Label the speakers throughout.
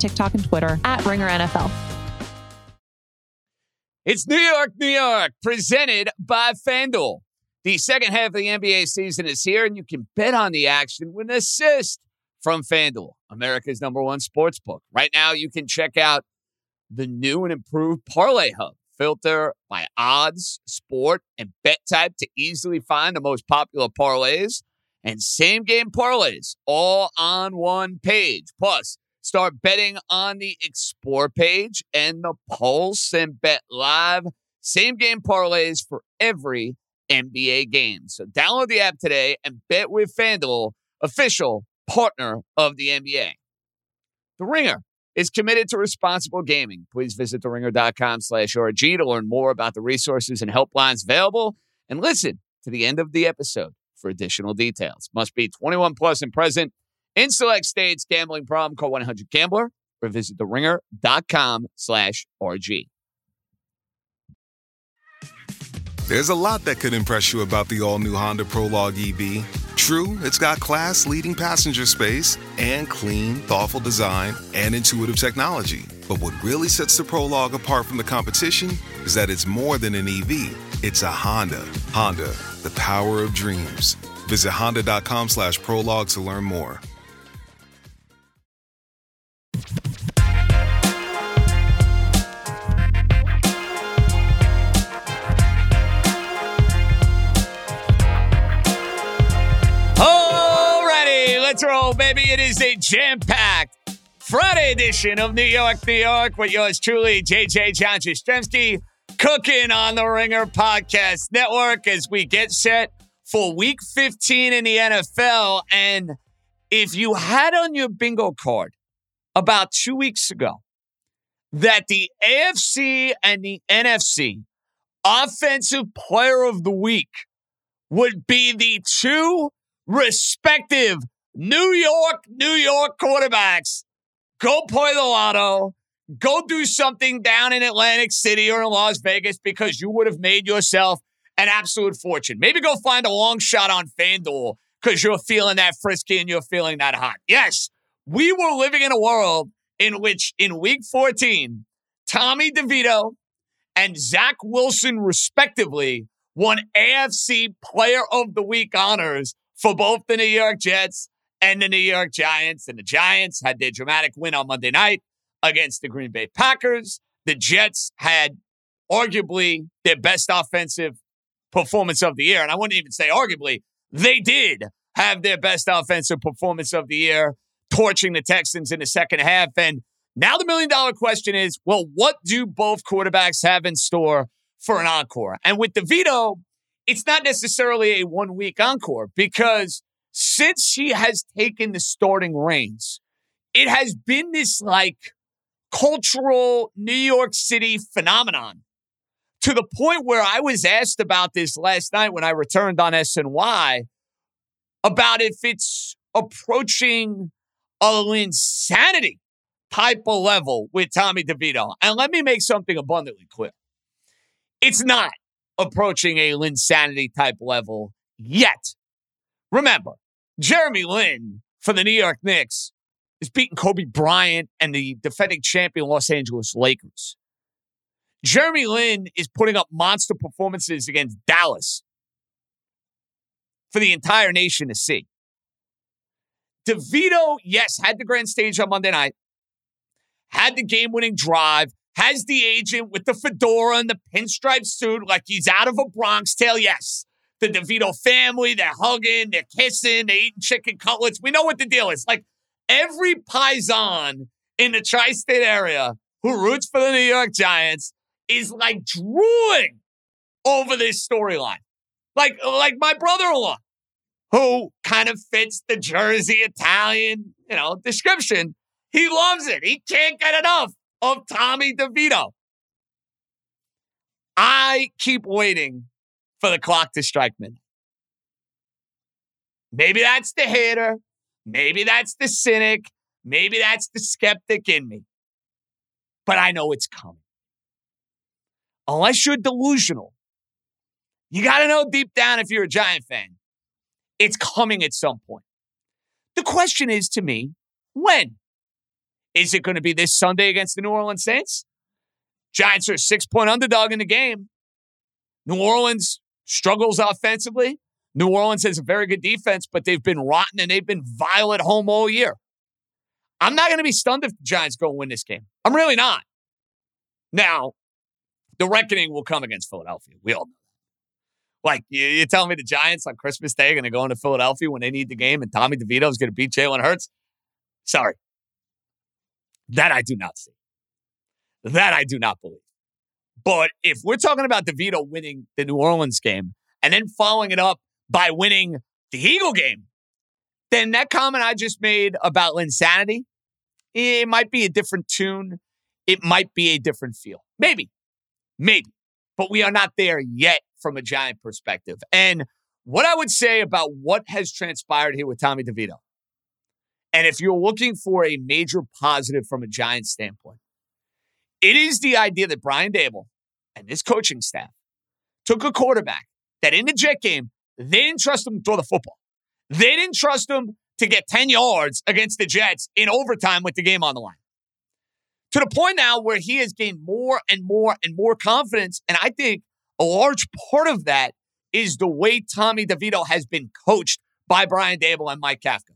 Speaker 1: TikTok, and Twitter at Ringer NFL.
Speaker 2: It's New York, New York, presented by FanDuel. The second half of the NBA season is here, and you can bet on the action with an assist from FanDuel, America's number one sports book. Right now, you can check out the new and improved Parlay Hub. Filter by odds, sport, and bet type to easily find the most popular parlays and same game parlays all on one page. Plus, start betting on the Explore page and the Pulse and Bet Live same game parlays for every NBA game. So download the app today and bet with FanDuel, official partner of the NBA. The Ringer is committed to responsible gaming. Please visit theringer.com slash RG to learn more about the resources and helplines available and listen to the end of the episode for additional details. Must be 21 plus and present in select states. Gambling problem, call 1-800-GAMBLER or visit theringer.com slash RG.
Speaker 3: There's a lot that could impress you about the all-new Honda Prologue EV. True, it's got class-leading passenger space and clean, thoughtful design and intuitive technology. But what really sets the Prologue apart from the competition is that it's more than an EV. It's a Honda. Honda, the power of dreams. Visit honda.com slash prologue to learn more.
Speaker 2: Let's roll, baby. It is a jam-packed Friday edition of New York, New York with yours truly, JJ John Jastremski, cooking on the Ringer Podcast Network as we get set for Week 15 in the NFL. And if you had on your bingo card about two weeks ago that the AFC and the NFC Offensive Player of the Week would be the two respective New York, New York quarterbacks. Go play the lotto. Go do something down in Atlantic City or in Las Vegas because you would have made yourself an absolute fortune. Maybe go find a long shot on FanDuel because you're feeling that frisky and you're feeling that hot. Yes, we were living in a world in which in week 14, Tommy DeVito and Zach Wilson, respectively, won AFC Player of the Week honors for both the New York Jets and the New York Giants. And the Giants had their dramatic win on Monday night against the Green Bay Packers. The Jets had arguably their best offensive performance of the year. And I wouldn't even say arguably, they did have their best offensive performance of the year, torching the Texans in the second half. And now the million dollar question is well, what do both quarterbacks have in store for an encore? And with DeVito, it's not necessarily a one week encore because since she has taken the starting reins, it has been this like cultural New York City phenomenon to the point where I was asked about this last night when I returned on SNY about if it's approaching a insanity type of level with Tommy DeVito. And let me make something abundantly clear. It's not approaching a insanity type level yet. Remember, Jeremy Lin for the New York Knicks is beating Kobe Bryant and the defending champion Los Angeles Lakers. Jeremy Lin is putting up monster performances against Dallas for the entire nation to see. DeVito, yes, had the grand stage on Monday night, had the game winning drive, has the agent with the fedora and the pinstripe suit like he's out of a Bronx tale. Yes, the DeVito family, they're hugging, they're kissing, they're eating chicken cutlets. We know what the deal is. Like every Paisan in the tri state area who roots for the New York Giants is like drooling over this storyline. Like, like my brother-in-law, who kind of fits the Jersey Italian, you know, description. He loves it. He can't get enough of Tommy DeVito. I keep waiting for the clock to strike midnight. Maybe that's the hater. Maybe that's the cynic. Maybe that's the skeptic in me. But I know it's coming. Unless you're delusional, you got to know deep down if you're a Giant fan, it's coming at some point. The question is to me, when? Is it going to be this Sunday against the New Orleans Saints? Giants are a six point underdog in the game. New Orleans struggles offensively. New Orleans has a very good defense, but they've been rotten and they've been vile at home all year. I'm not going to be stunned if the Giants go and win this game. I'm really not. Now, the reckoning will come against Philadelphia. We all know that. Like, you, you tell me the Giants on Christmas Day are going to go into Philadelphia when they need the game and Tommy DeVito is going to beat Jalen Hurts? Sorry. That I do not see. That I do not believe. But if we're talking about DeVito winning the New Orleans game and then following it up by winning the Eagle game, then that comment I just made about Linsanity, it might be a different tune. It might be a different feel. Maybe. Maybe. But we are not there yet from a giant perspective. And what I would say about what has transpired here with Tommy DeVito, and if you're looking for a major positive from a giant standpoint, it is the idea that Brian Daboll and his coaching staff took a quarterback that in the Jet game, they didn't trust him to throw the football. They didn't trust him to get 10 yards against the Jets in overtime with the game on the line. To the point now where he has gained more and more and more confidence. And I think a large part of that is the way Tommy DeVito has been coached by Brian Daboll and Mike Kafka.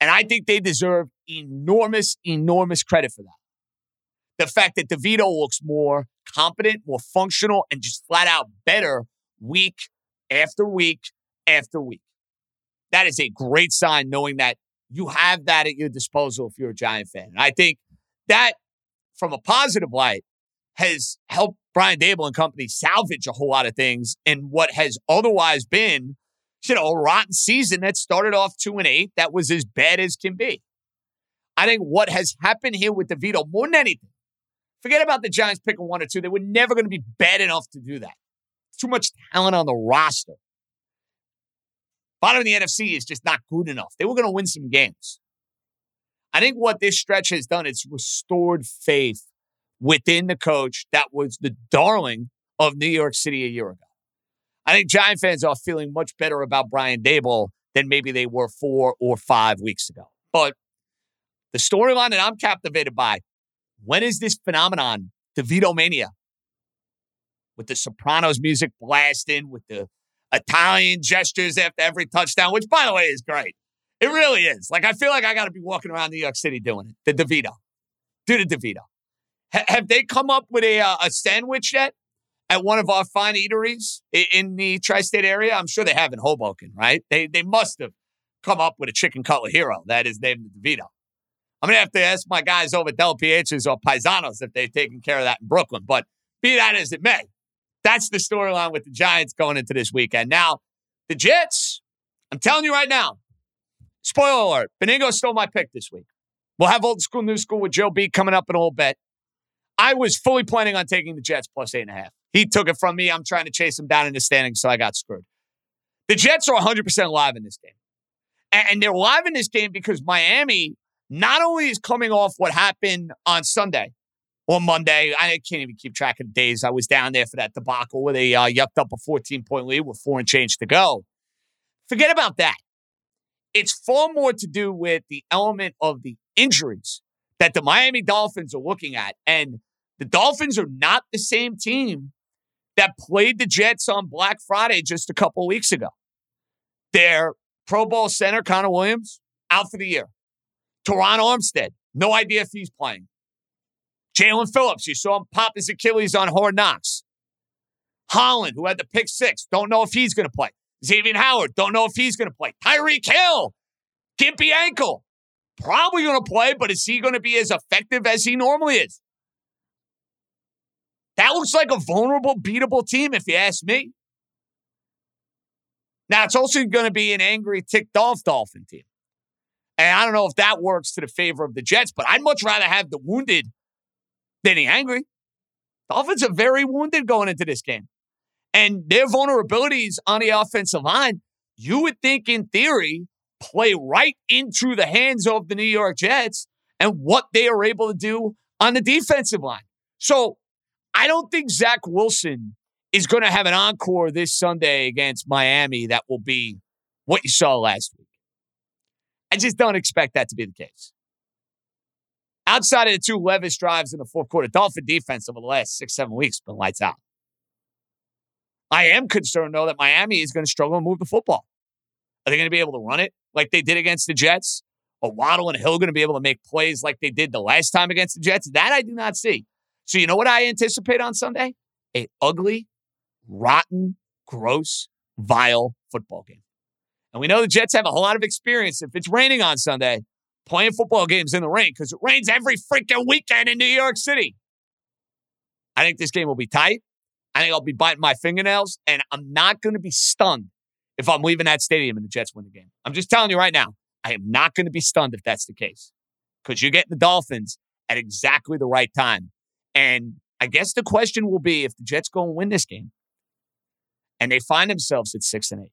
Speaker 2: And I think they deserve enormous, enormous credit for that the fact that DeVito looks more competent, more functional, and just flat out better week after week after week. That is a great sign knowing that you have that at your disposal if you're a Giant fan. And I think that, from a positive light, has helped Brian Daboll and company salvage a whole lot of things in what has otherwise been, you know, a rotten season that started off two and eight. That was as bad as can be. I think what has happened here with DeVito more than anything Forget about the Giants picking one or two. They were never going to be bad enough to do that. Too much talent on the roster. Bottom of the NFC is just not good enough. They were going to win some games. I think what this stretch has done is restored faith within the coach that was the darling of New York City a year ago. I think Giant fans are feeling much better about Brian Daboll than maybe they were four or five weeks ago. But the storyline that I'm captivated by when is this phenomenon, DeVito mania, with the Sopranos music blasting, with the Italian gestures after every touchdown, which by the way is great. It really is. Like I feel like I got to be walking around New York City doing it. The DeVito, do the DeVito. H- have they come up with a uh, a sandwich yet at one of our fine eateries in the tri-state area? I'm sure they have in Hoboken, right? They they must have come up with a chicken cutlet hero that is named the DeVito. I'm going to have to ask my guys over at Del Pietros or Paisanos if they've taken care of that in Brooklyn. But be that as it may, that's the storyline with the Giants going into this weekend. Now, the Jets, I'm telling you right now, spoiler alert, Benigno stole my pick this week. We'll have old school, new school with Joe B coming up in a little bit. I was fully planning on taking the Jets plus eight and a half. He took it from me. I'm trying to chase him down in the standings, so I got screwed. The Jets are 100% live in this game. And they're live in this game because Miami not only is coming off what happened on Sunday or Monday, I can't even keep track of the days. I was down there for that debacle where they uh, yucked up a 14 point lead with four and change to go. Forget about that. It's far more to do with the element of the injuries that the Miami Dolphins are looking at. And the Dolphins are not the same team that played the Jets on Black Friday just a couple weeks ago. Their Pro Bowl center, Connor Williams, out for the year. Terron Armstead, no idea if he's playing. Jaelan Phillips, you saw him pop his Achilles on Hard Knocks. Holland, who had the pick six, don't know if he's going to play. Xavier Howard, don't know if he's going to play. Tyreek Hill, gimpy ankle, probably going to play, but is he going to be as effective as he normally is? That looks like a vulnerable, beatable team, if you ask me. Now, it's also going to be an angry, ticked off Dolphin team. And I don't know if that works to the favor of the Jets, but I'd much rather have the wounded than the angry. Dolphins are very wounded going into this game. And their vulnerabilities on the offensive line, you would think in theory, play right into the hands of the New York Jets and what they are able to do on the defensive line. So I don't think Zach Wilson is going to have an encore this Sunday against Miami that will be what you saw last week. I just don't expect that to be the case. Outside of the two Levis drives in the fourth quarter, Dolphin defense over the last six, seven weeks been lights out. I am concerned, though, that Miami is going to struggle to move the football. Are they going to be able to run it like they did against the Jets? Are Waddle and Hill going to be able to make plays like they did the last time against the Jets? That I do not see. So you know what I anticipate on Sunday? A ugly, rotten, gross, vile football game. And we know the Jets have a whole lot of experience if it's raining on Sunday playing football games in the rain because it rains every freaking weekend in New York City. I think this game will be tight. I think I'll be biting my fingernails, and I'm not going to be stunned if I'm leaving that stadium and the Jets win the game. I'm just telling you right now, I am not going to be stunned if that's the case because you're getting the Dolphins at exactly the right time. And I guess the question will be if the Jets go and win this game and they find themselves at six and eight,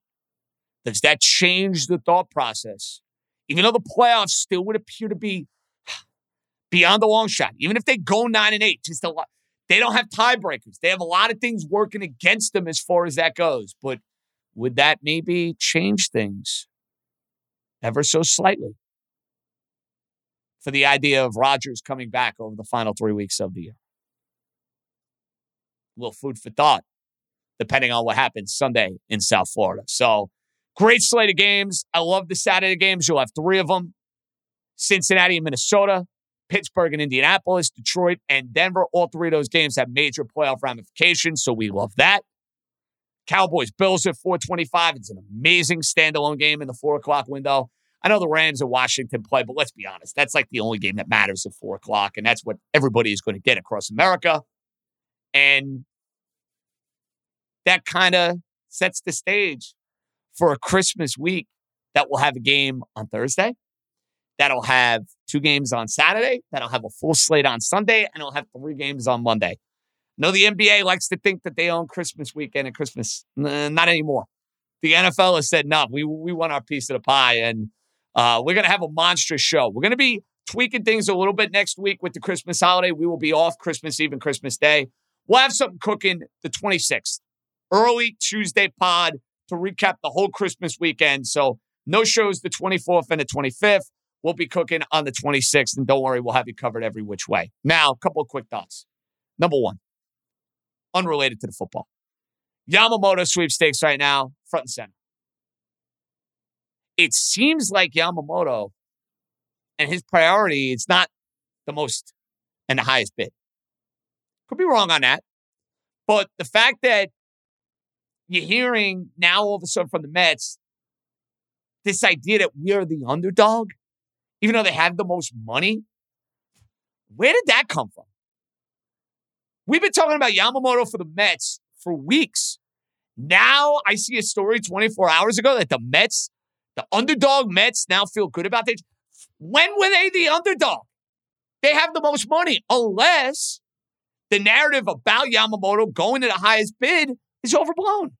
Speaker 2: does that change the thought process? Even though the playoffs still would appear to be beyond the long shot, even if they go nine and eight, just a lot. They don't have tiebreakers. They have a lot of things working against them as far as that goes. But would that maybe change things ever so slightly for the idea of Rodgers coming back over the final three weeks of the year? A little food for thought, depending on what happens Sunday in South Florida. So, great slate of games. I love the Saturday games. You'll have three of them Cincinnati and Minnesota, Pittsburgh and Indianapolis, Detroit and Denver. All three of those games have major playoff ramifications, so we love that. Cowboys Bills at 425. It's an amazing standalone game in the four o'clock window. I know the Rams and Washington play, but let's be honest, that's like the only game that matters at four o'clock, and that's what everybody is going to get across America. And that kind of sets the stage for a Christmas week that will have a game on Thursday that'll have two games on Saturday, that'll have a full slate on Sunday, and it'll have three games on Monday. No, the NBA likes to think that they own Christmas weekend and Christmas. not anymore. The NFL has said, no, we, we want our piece of the pie. And uh, we're going to have a monstrous show. We're going to be tweaking things a little bit next week with the Christmas holiday. We will be off Christmas Eve and Christmas Day. We'll have something cooking the 26th, early Tuesday pod to recap the whole Christmas weekend. So no shows the 24th and the 25th. We'll be cooking on the 26th, and don't worry, we'll have you covered every which way. Now, a couple of quick thoughts. Number one, unrelated to the football. Yamamoto sweepstakes right now, front and center. It seems like Yamamoto and his priority, is not the most and the highest bid. Could be wrong on that. But the fact that you're hearing now all of a sudden from the Mets this idea that we are the underdog even though they have the most money. Where did that come from? We've been talking about Yamamoto for the Mets for weeks. Now I see a story 24 hours ago that the Mets, the underdog Mets, now feel good about this. When were they the underdog? They have the most money, unless the narrative about Yamamoto going to the highest bid is overblown.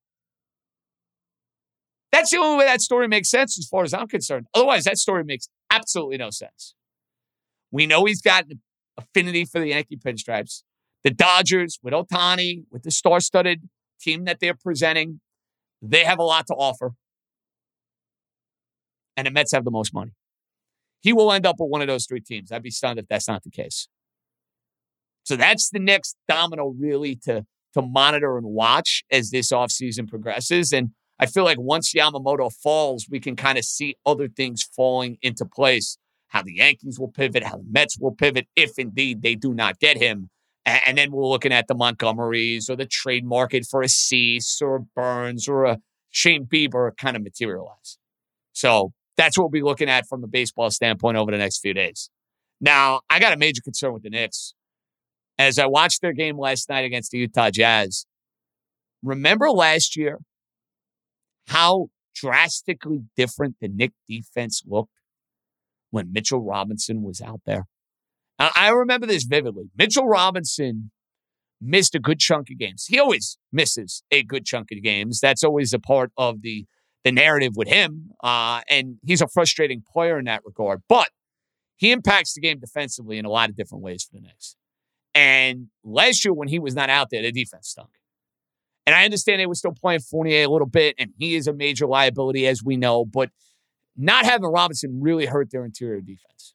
Speaker 2: That's the only way that story makes sense as far as I'm concerned. Otherwise, that story makes absolutely no sense. We know he's got an affinity for the Yankee pinstripes. The Dodgers, with Ohtani, with the star studded team that they're presenting, they have a lot to offer. And the Mets have the most money. He will end up with one of those three teams. I'd be stunned if that's not the case. So that's the next domino, really, to, to monitor and watch as this offseason progresses. And I feel like once Yamamoto falls, we can kind of see other things falling into place. How the Yankees will pivot, how the Mets will pivot, if indeed they do not get him. And then we're looking at the Montgomerys or the trade market for a Cease or a Burnes or a Shane Bieber kind of materialize. So that's what we'll be looking at from a baseball standpoint over the next few days. Now, I got a major concern with the Knicks. As I watched their game last night against the Utah Jazz, remember last year how drastically different the Knick defense looked when Mitchell Robinson was out there. I remember this vividly. Mitchell Robinson missed a good chunk of games. He always misses a good chunk of games. That's always a part of the the narrative with him. Uh, and he's a frustrating player in that regard. But he impacts the game defensively in a lot of different ways for the Knicks. And last year, when he was not out there, the defense stunk. And I understand they were still playing Fournier a little bit, and he is a major liability, as we know. But not having Robinson really hurt their interior defense.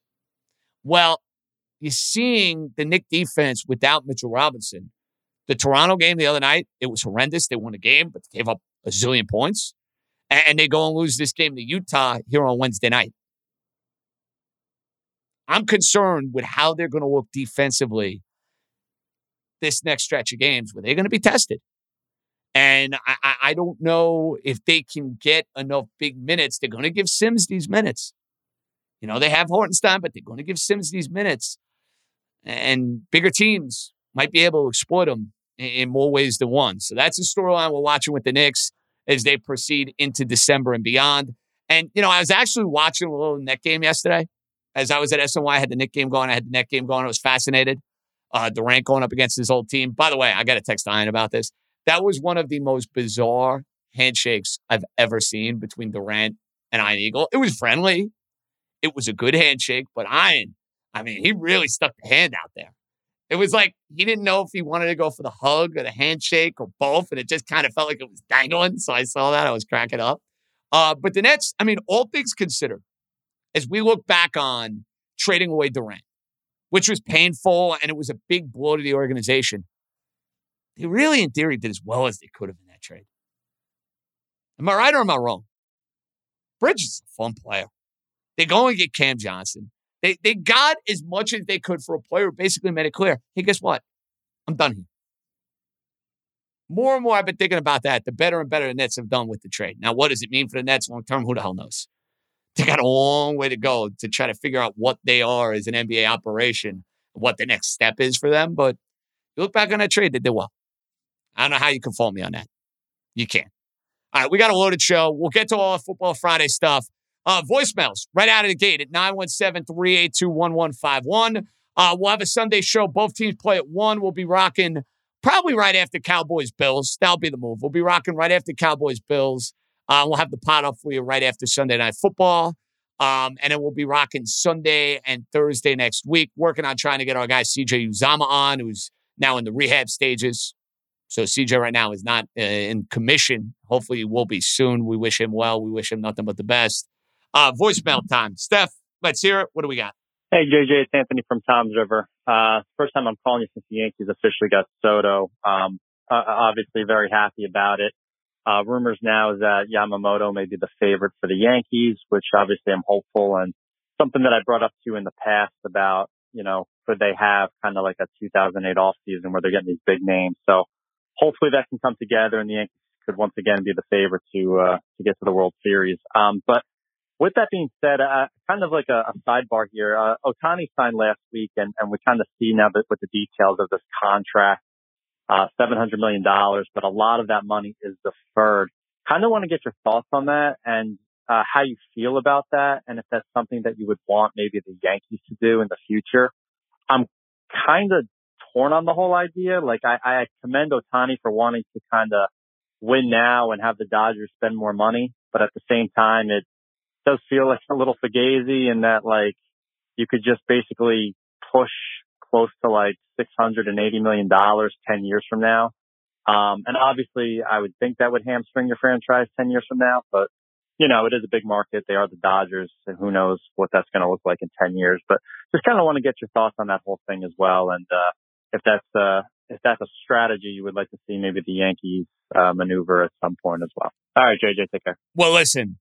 Speaker 2: Well, you're seeing the Knick defense without Mitchell Robinson. The Toronto game the other night, it was horrendous. They won a game, but they gave up a zillion points. And they go and lose this game to Utah here on Wednesday night. I'm concerned with how they're going to look defensively this next stretch of games where they're going to be tested. And I, I don't know if they can get enough big minutes. They're going to give Sims these minutes. You know, they have Hartenstein, but they're going to give Sims these minutes. And bigger teams might be able to exploit them in, more ways than one. So that's a storyline we're watching with the Knicks as they proceed into December and beyond. And, you know, I was actually watching a little Net game yesterday. As I was at SNY, I had the Knick game going. I had the Net game going. I was fascinated. Uh, Durant going up against his old team. By the way, I got a text Ian about this. That was one of the most bizarre handshakes I've ever seen between Durant and Ian Eagle. It was friendly. It was a good handshake, but Ian, I mean, he really stuck the hand out there. It was like he didn't know if he wanted to go for the hug or the handshake or both, and it just kind of felt like it was dangling. So I saw that. I was cracking up. Uh, but the Nets, I mean, all things considered, as we look back on trading away Durant, which was painful and it was a big blow to the organization, they really, in theory, did as well as they could have in that trade. Am I right or am I wrong? Bridges is a fun player. They go and get Cam Johnson. They they got as much as they could for a player who basically made it clear. Hey, guess what? I'm done here. More and more I've been thinking about that, the better and better the Nets have done with the trade. Now, what does it mean for the Nets long term? Who the hell knows? They got a long way to go to try to figure out what they are as an NBA operation, what the next step is for them. But you look back on that trade, they did well. I don't know how you can fault me on that. You can't. All right, we got a loaded show. We'll get to all the Football Friday stuff. Uh, voicemails right out of the gate at 917 382 1151. Uh, we'll have a Sunday show. Both teams play at 1. We'll be rocking probably right after Cowboys Bills. That'll be the move. We'll be rocking right after Cowboys Bills. Uh, we'll have the pot up for you right after Sunday Night Football. Um, and then we'll be rocking Sunday and Thursday next week, working on trying to get our guy CJ Uzomah on, who's now in the rehab stages. So CJ right now is not uh, in commission. Hopefully, he will be soon. We wish him well. We wish him nothing but the best. Uh, voicemail time. Steph, let's hear it. What do we got?
Speaker 4: Hey, JJ, it's Anthony from Toms River. Uh, first time I'm calling you since the Yankees officially got Soto. Um, uh, obviously very happy about it. Uh, rumors now is that Yamamoto may be the favorite for the Yankees, which obviously I'm hopeful and something that I brought up to you in the past about, you know, could they have kind of like a 2008 off season where they're getting these big names. So hopefully that can come together and the Yankees could once again be the favorite to, uh, to get to the World Series. Um, but with that being said, uh, kind of like a, a sidebar here, uh, Ohtani signed last week, and, and we kind of see now that with the details of this contract, uh, $700 million, but a lot of that money is deferred. Kind of want to get your thoughts on that and uh, how you feel about that, and if that's something that you would want maybe the Yankees to do in the future. I'm kind of torn on the whole idea. Like I, I commend Ohtani for wanting to kind of win now and have the Dodgers spend more money, but at the same time, it does feel like a little fugazi in that like you could just basically push close to like $680 million 10 years from now. Um, and obviously I would think that would hamstring your franchise 10 years from now, but you know, it is a big market. They are the Dodgers and who knows what that's going to look like in 10 years, but just kind of want to get your thoughts on that whole thing as well. And, uh, if that's, uh, if that's a strategy you would like to see maybe the Yankees, uh, maneuver at some point as well. All right, JJ, take care.
Speaker 2: Well, listen,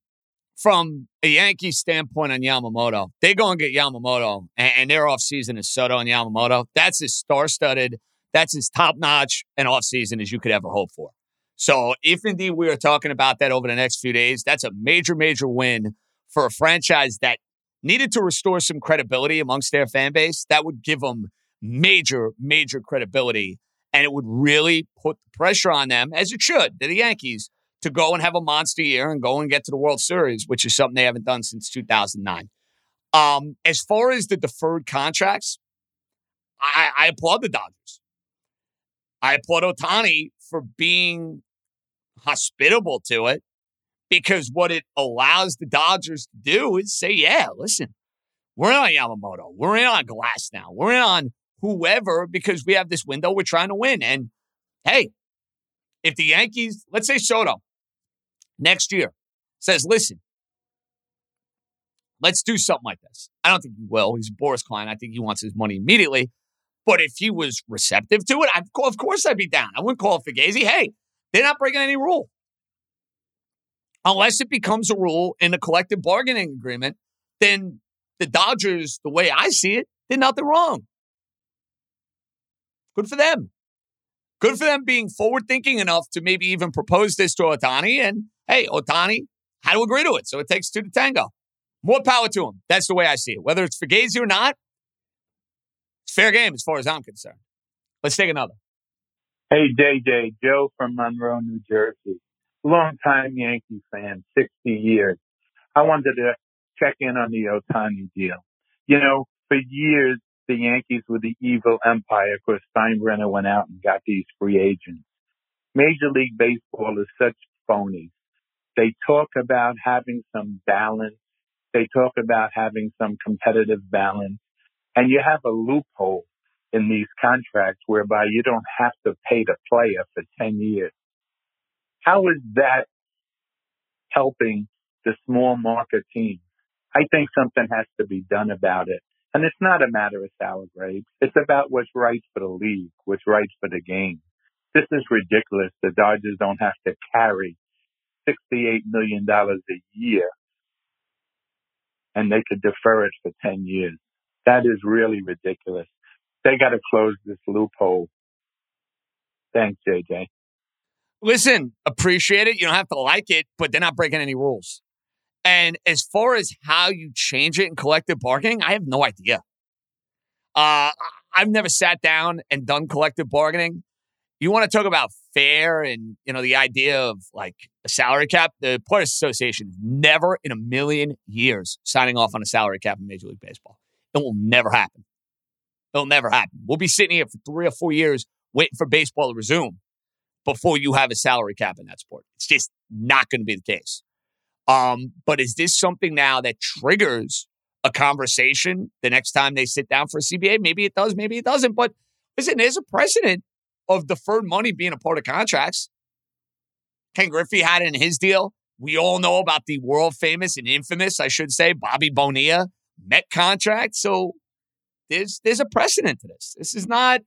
Speaker 2: from a Yankee standpoint on Yamamoto, they go and get Yamamoto, and, and their offseason is Soto and Yamamoto. That's as star studded, that's as top notch an offseason as you could ever hope for. So, if indeed we are talking about that over the next few days, that's a major, major win for a franchise that needed to restore some credibility amongst their fan base. That would give them major, major credibility, and it would really put pressure on them, as it should, to the Yankees, to go and have a monster year and go and get to the World Series, which is something they haven't done since 2009. Um, as far as the deferred contracts, I, I applaud the Dodgers. I applaud Ohtani for being hospitable to it because what it allows the Dodgers to do is say, yeah, listen, we're in on Yamamoto. We're in on Glasnow. We're in on whoever because we have this window we're trying to win. And hey, if the Yankees, let's say Soto, next year says, listen, let's do something like this. I don't think he will. He's Boras client. I think he wants his money immediately. But if he was receptive to it, I'd, of course I'd be down. I wouldn't call Fugazi. Hey, they're not breaking any rule. Unless it becomes a rule in a collective bargaining agreement, then the Dodgers, the way I see it, did nothing wrong. Good for them. Good for them being forward thinking enough to maybe even propose this to Ohtani. And hey, Ohtani had to agree to it. So it takes two to tango. More power to him. That's the way I see it. Whether it's Fugazi or not, it's fair game as far as I'm concerned. Let's take another.
Speaker 5: Hey, JJ, Joe from Monroe, New Jersey. Long-time Yankee fan, 60 years. I wanted to check in on the Ohtani deal. You know, for years, the Yankees were the evil empire because Steinbrenner went out and got these free agents. Major League Baseball is such phonies. They talk about having some balance. They talk about having some competitive balance. And you have a loophole in these contracts whereby you don't have to pay the player for 10 years. How is that helping the small market teams? I think something has to be done about it. And it's not a matter of sour grapes. It's about what's right for the league, what's right for the game. This is ridiculous. The Dodgers don't have to carry $68 million a year and they could defer it for 10 years. That is really ridiculous. They got to close this loophole. Thanks, JJ.
Speaker 2: Listen, appreciate it. You don't have to like it, but they're not breaking any rules. And as far as how you change it in collective bargaining, I have no idea. Uh, I've never sat down and done collective bargaining. You want to talk about fair and you know the idea of like a salary cap? The Players Association never in a million years signing off on a salary cap in Major League Baseball. It will never happen. It'll never happen. We'll be sitting here for three or four years waiting for baseball to resume before you have a salary cap in that sport. It's just not going to be the case. Um, but is this something now that triggers a conversation the next time they sit down for a CBA? Maybe it does, maybe it doesn't. But listen, there's a precedent of deferred money being a part of contracts. Ken Griffey had it in his deal. We all know about the world famous and infamous, I should say, Bobby Bonilla Met contract. So there's there's a precedent to this. This is not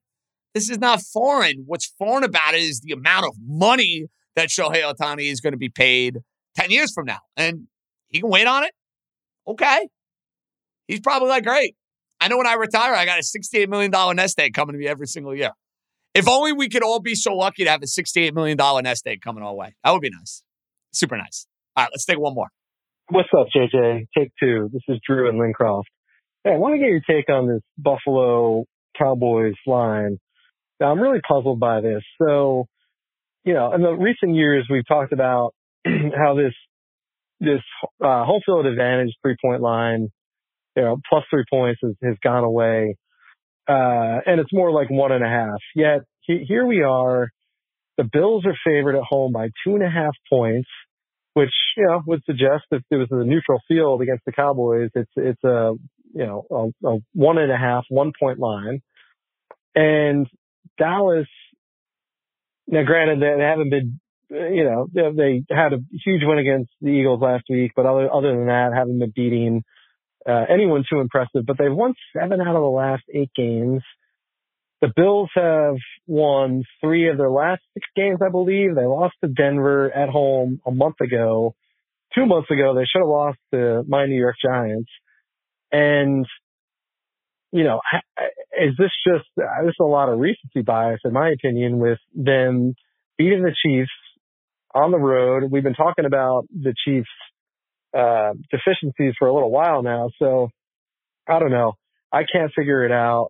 Speaker 2: this is not foreign. What's foreign about it is the amount of money that Shohei Ohtani is going to be paid 10 years from now. And he can wait on it. Okay. He's probably like, great. I know when I retire, I got a $68 million nest egg coming to me every single year. If only we could all be so lucky to have a $68 million nest egg coming our way. That would be nice. Super nice. All right, let's take one more.
Speaker 6: What's up, JJ? Take two. This is Drew and Lincroft. Hey, I want to get your take on this Buffalo Cowboys line. Now, I'm really puzzled by this. So, you know, in the recent years, we've talked about how this this uh, home field advantage three point line, you know, plus three points has, has gone away, uh, and it's more like one and a half. Yet he, here we are, the Bills are favored at home by two and a half points, which you know would suggest if it was a neutral field against the Cowboys, it's it's a you know a, a one and a half one point line, and Dallas. Now, granted, they haven't been you know, they had a huge win against the Eagles last week, but other, other than that, haven't been beating uh, anyone too impressive. But they've won seven out of the last eight games. The Bills have won three of their last six games, I believe. They lost to Denver at home a month ago. Two months ago, they should have lost to my New York Giants. And, you know, is this just, this is a lot of recency bias, in my opinion, with them beating the Chiefs on the road. We've been talking about the Chiefs' uh, deficiencies for a little while now. So I don't know. I can't figure it out.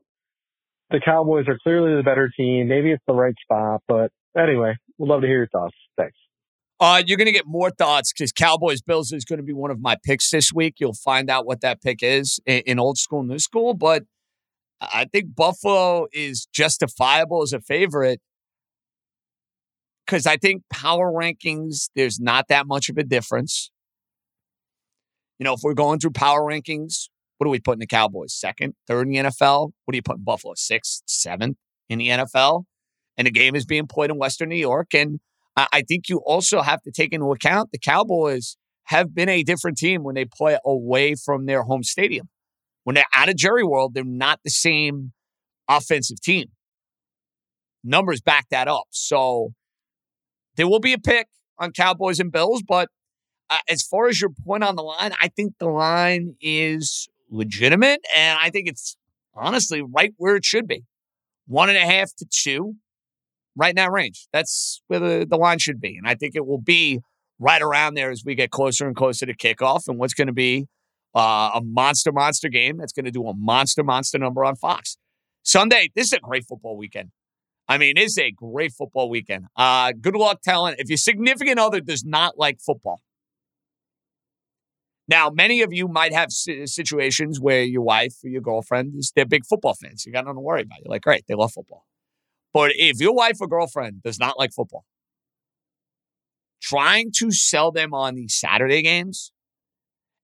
Speaker 6: The Cowboys are clearly the better team. Maybe it's the right spot, but anyway, we'd love to hear your thoughts. Thanks.
Speaker 2: Uh, you're going to get more thoughts because Cowboys Bills is going to be one of my picks this week. You'll find out what that pick is in, in old school, new school. But I think Buffalo is justifiable as a favorite because I think power rankings, there's not that much of a difference. You know, if we're going through power rankings, what are we putting the Cowboys? Second, third in the NFL? What are you putting Buffalo? Sixth, seventh in the NFL? And the game is being played in Western New York. And I think you also have to take into account the Cowboys have been a different team when they play away from their home stadium. When they're out of Jerry World, they're not the same offensive team. Numbers back that up. So there will be a pick on Cowboys and Bills, but uh, as far as your point on the line, I think the line is legitimate, and I think it's honestly right where it should be. One and a half to two, right in that range. That's where the, the line should be. And I think it will be right around there as we get closer and closer to kickoff and what's going to be uh, a monster, monster game that's going to do a monster, monster number on Fox. Sunday, this is a great football weekend. I mean, it's a great football weekend. Uh, good luck telling if your significant other does not like football. Now, many of you might have situations where your wife or your girlfriend is they're big football fans. You got nothing to worry about. You're like, great, they love football. But if your wife or girlfriend does not like football, trying to sell them on these Saturday games,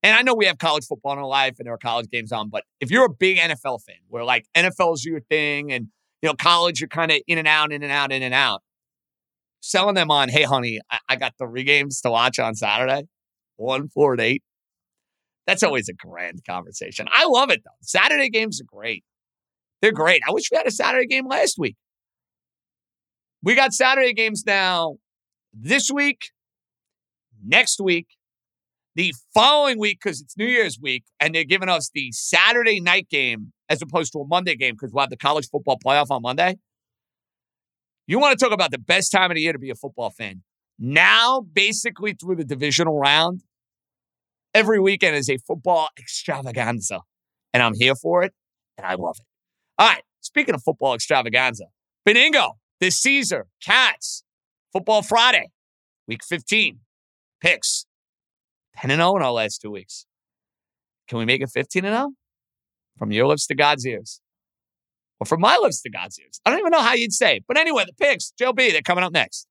Speaker 2: and I know we have college football in our life and there are college games on, but if you're a big NFL fan where like NFL is your thing and you know, college, you're kind of in and out, in and out, in and out. Selling them on, hey, honey, I, I got three games to watch on Saturday, one, four, and eight. That's always a grand conversation. I love it though. Saturday games are great. They're great. I wish we had a Saturday game last week. We got Saturday games now this week, next week, the following week, because it's New Year's week, and they're giving us the Saturday night game as opposed to a Monday game because we'll have the college football playoff on Monday. You want to talk about the best time of the year to be a football fan. Now, basically through the divisional round, every weekend is a football extravaganza. And I'm here for it, and I love it. All right, speaking of football extravaganza, Benigno, the Caesar, Katz, Football Friday, week 15, picks 10 and 0 in our last two weeks. Can we make it 15 and 0? From your lips to God's ears. Or from my lips to God's ears. I don't even know how you'd say. It. But anyway, the picks, Joe B, they're coming up next.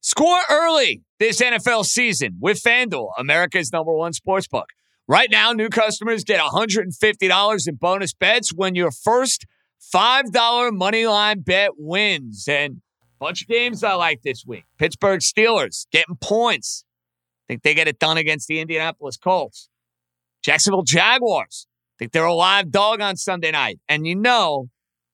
Speaker 2: Score early this NFL season with FanDuel, America's number one sports book. Right now, new customers get $150 in bonus bets when your first $5 money line bet wins. And a bunch of games I like this week. Pittsburgh Steelers getting points. I think they get it done against the Indianapolis Colts. Jacksonville Jaguars. Think they're a live dog on Sunday night. And you know,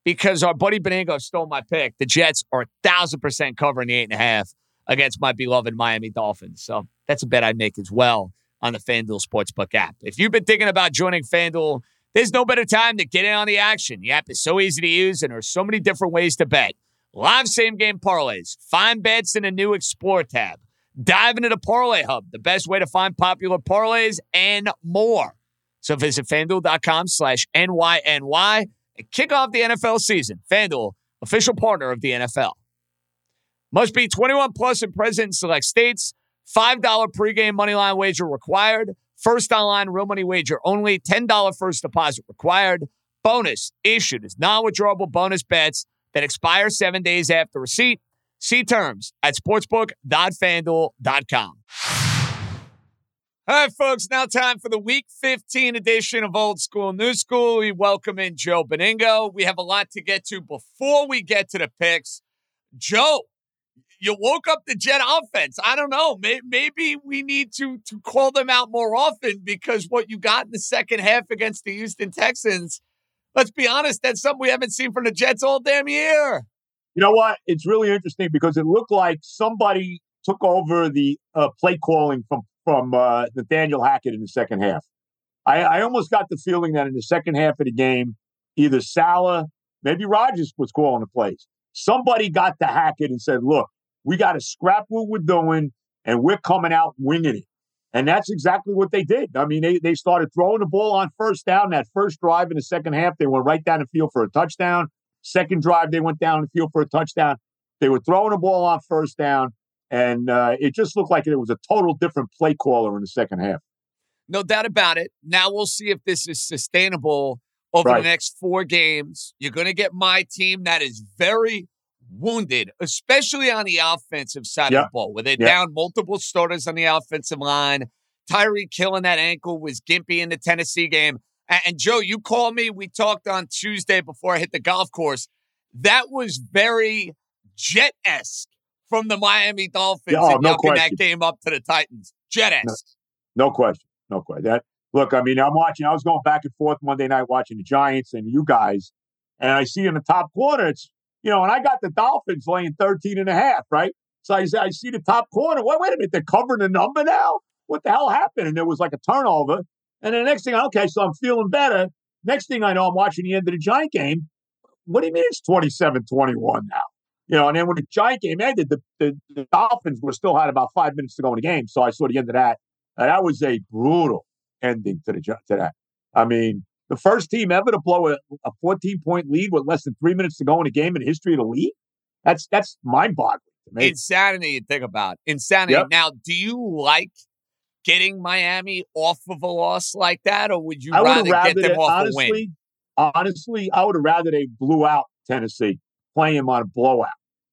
Speaker 2: because our buddy Benigno stole my pick, the Jets are a thousand percent covering the eight and a half against my beloved Miami Dolphins. So that's a bet I'd make as well on the FanDuel Sportsbook app. If you've been thinking about joining FanDuel, there's no better time to get in on the action. The app is so easy to use, and there's so many different ways to bet. Live same game parlays, find bets in a new Explore tab Dive into the Parlay Hub, the best way to find popular parlays and more. So visit fanduel.com slash NYNY and kick off the NFL season. FanDuel, official partner of the NFL. Must be 21 plus and present in select states. $5 pregame moneyline wager required. First online real money wager only. $10 first deposit required. Bonus issued as non withdrawable bonus bets that expire seven days after receipt. See terms at sportsbook.fanduel.com. All right, folks, now time for the Week 15 edition of Old School, New School. We welcome in Joe Benigno. We have a lot to get to before we get to the picks. Joe, you woke up the Jet offense. I don't know. Maybe we need to, to call them out more often because what you got in the second half against the Houston Texans, let's be honest, that's something we haven't seen from the Jets all damn year.
Speaker 7: You know what? It's really interesting because it looked like somebody took over the uh, play calling from from uh, Nathaniel Hackett in the second half. I, I almost got the feeling that in the second half of the game, either Salah, maybe Rodgers was calling the plays. Somebody got to Hackett and said, "Look, we got to scrap what we're doing, and we're coming out winging it." And that's exactly what they did. I mean, they, they started throwing the ball on first down. That first drive in the second half, they went right down the field for a touchdown. Second drive, they went down the field for a touchdown. They were throwing the ball on first down. and uh, it just looked like it was a total different play caller in the second half.
Speaker 2: No doubt about it. Now we'll see if this is sustainable over
Speaker 7: Right.
Speaker 2: the next four games. You're going to get my team that is very wounded, especially on the offensive side of the ball, where they're down multiple starters on the offensive line. Tyree killing that ankle was gimpy in the Tennessee game. And, Joe, you called me. We talked on Tuesday before I hit the golf course. That was very jet esque from the Miami Dolphins
Speaker 7: oh,
Speaker 2: in
Speaker 7: no
Speaker 2: yucking that
Speaker 7: question.
Speaker 2: game up to the Titans. Jet esque.
Speaker 7: No question. No question. That look, I mean, I'm watching. I was going back and forth Monday night watching the Giants and you guys, and I see in the top corner, it's you know, and I got the Dolphins laying 13 and a half, right? So I, I see the top corner. Wait, wait a minute, they're covering the number now. What the hell happened? And there was like a turnover. And the next thing, okay, so I'm feeling better. Next thing I know, I'm watching the end of the Giant game. What do you mean it's 27 21 now? You know, and then when the Giant game ended, the, the, the Dolphins were still had about five minutes to go in the game. So I saw the end of that. And that was a brutal ending to the to that. I mean, the first team ever to blow a, a 14 point lead with less than three minutes to go in a game in the history of the league. That's that's mind boggling.
Speaker 2: Insanity, you think about. Insanity.
Speaker 7: Yep.
Speaker 2: Now, do you like getting Miami off of a loss like that, or would you
Speaker 7: I
Speaker 2: rather
Speaker 7: rather
Speaker 2: get them
Speaker 7: that-
Speaker 2: off a win?
Speaker 7: honestly, honestly, I would have rather they blew out Tennessee, play them on a blowout.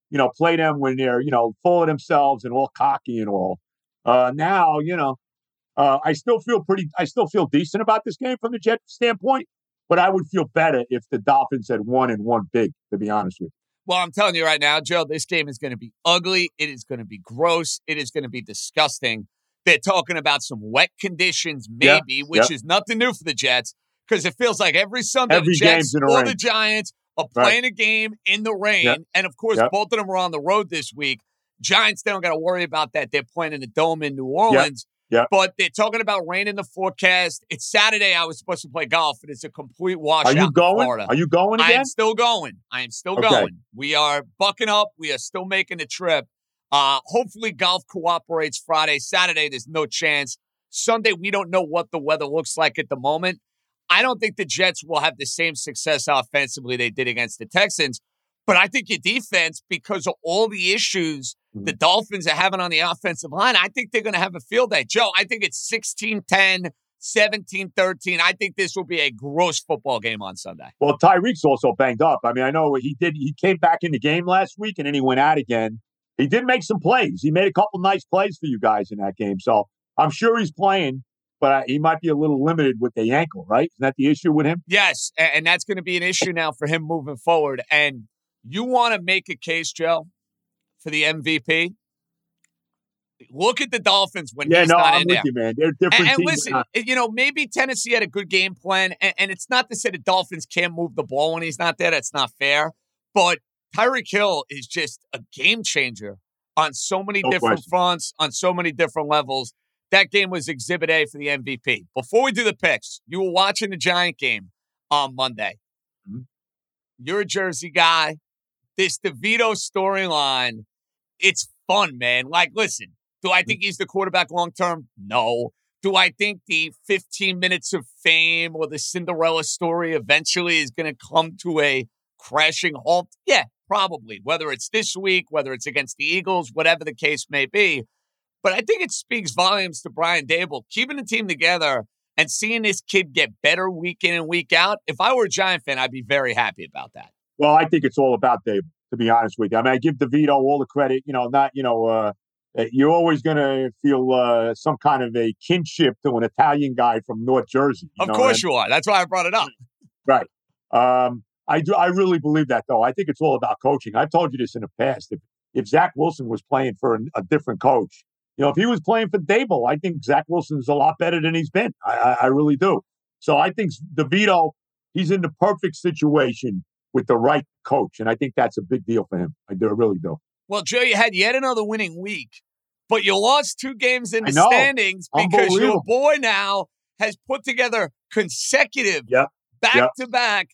Speaker 7: You know, play them when they're you know full of themselves and all cocky and all. Uh, now you know, uh, I still feel pretty. I still feel decent about this game from the Jet standpoint, but I would feel better if the Dolphins had won and won big. To be honest with you.
Speaker 2: Well, I'm telling you right now, Joe, this game is going to be ugly. It is going to be gross. It is going to be disgusting. They're talking about some wet conditions,
Speaker 7: Yeah,
Speaker 2: maybe, which
Speaker 7: yeah.
Speaker 2: is nothing new for the Jets because it feels like every Sunday
Speaker 7: Every
Speaker 2: the Jets
Speaker 7: game's in the
Speaker 2: or
Speaker 7: rain.
Speaker 2: the Giants are
Speaker 7: Right.
Speaker 2: playing a game in the rain.
Speaker 7: Yep.
Speaker 2: And of course, both of them are on the road this week. Giants, they don't got to worry about that. They're playing in the Dome in New Orleans.
Speaker 7: Yep.
Speaker 2: But they're talking about rain in the forecast. It's Saturday. I was supposed to play golf, and it's a complete washout.
Speaker 7: Are you
Speaker 2: in
Speaker 7: going?
Speaker 2: Florida.
Speaker 7: Are you going
Speaker 2: I am still going. I am still
Speaker 7: Okay.
Speaker 2: going. We are bucking up. We are still making the trip. Uh, hopefully, golf cooperates Friday. Saturday, there's no chance. Sunday, we don't know what the weather looks like at the moment. I don't think the Jets will have the same success offensively they did against the Texans. But I think your defense, because of all the issues the Dolphins are having on the offensive line, I think they're going to have a field day. Joe, I think it's 16 10, 17 13. I think this will be a gross football game on Sunday.
Speaker 7: Well, Tyreek's also banged up. I mean, I know he did. He came back in the game last week, and then he went out again. He did make some plays. He made a couple nice plays for you guys in that game. So I'm sure he's playing, but uh, he might be a little limited with the ankle. Right? Isn't that the issue with him?
Speaker 2: Yes, and that's going to be an issue now for him moving forward. And you want to make a case, Joe, for the MVP? Look at the Dolphins when
Speaker 7: yeah,
Speaker 2: he's
Speaker 7: no,
Speaker 2: not
Speaker 7: I'm
Speaker 2: in
Speaker 7: with
Speaker 2: there.
Speaker 7: you, man. They're different
Speaker 2: And, and listen, you know, maybe Tennessee had a good game plan, and, and it's not to say the Dolphins can't move the ball when he's not there. That's not fair. But Tyreek Hill is just a game changer on so many
Speaker 7: No
Speaker 2: different
Speaker 7: question.
Speaker 2: fronts, on so many different levels. That game was Exhibit A for the MVP. Before we do the picks, you were watching the Giant game on Monday.
Speaker 7: Mhm.
Speaker 2: You're a Jersey guy. This DeVito storyline, it's fun, man. Like, listen, do I think he's the quarterback long term? No. Do I think the 15 minutes of fame or the Cinderella story eventually is going to come to a crashing halt? Yeah, probably. Whether it's this week, whether it's against the Eagles, whatever the case may be. But I think it speaks volumes to Brian Daboll, keeping the team together and seeing this kid get better week in and week out. If I were a Giant fan, I'd be very happy about that.
Speaker 7: well, I think it's all about Daboll. To be honest with you, I mean, I give DeVito all the credit. You know, not you know, uh, uh, you're always going to feel uh, some kind of a kinship to an Italian guy from North Jersey. you
Speaker 2: Of course
Speaker 7: and-
Speaker 2: you are. That's why I brought it up.
Speaker 7: Right. Um, I do. I really believe that, though. I think it's all about coaching. I've told you this in the past. If if Zach Wilson was playing for an, a different coach, you know, if he was playing for Daboll, I think Zach Wilson's a lot better than he's been. I, I, I really do. So I think DeVito, he's in the perfect situation with the right coach, and I think that's a big deal for him. I do. I really do.
Speaker 2: Well, Joe, you had yet another winning week, but you lost two games in the standings because your boy now has put together consecutive back to back.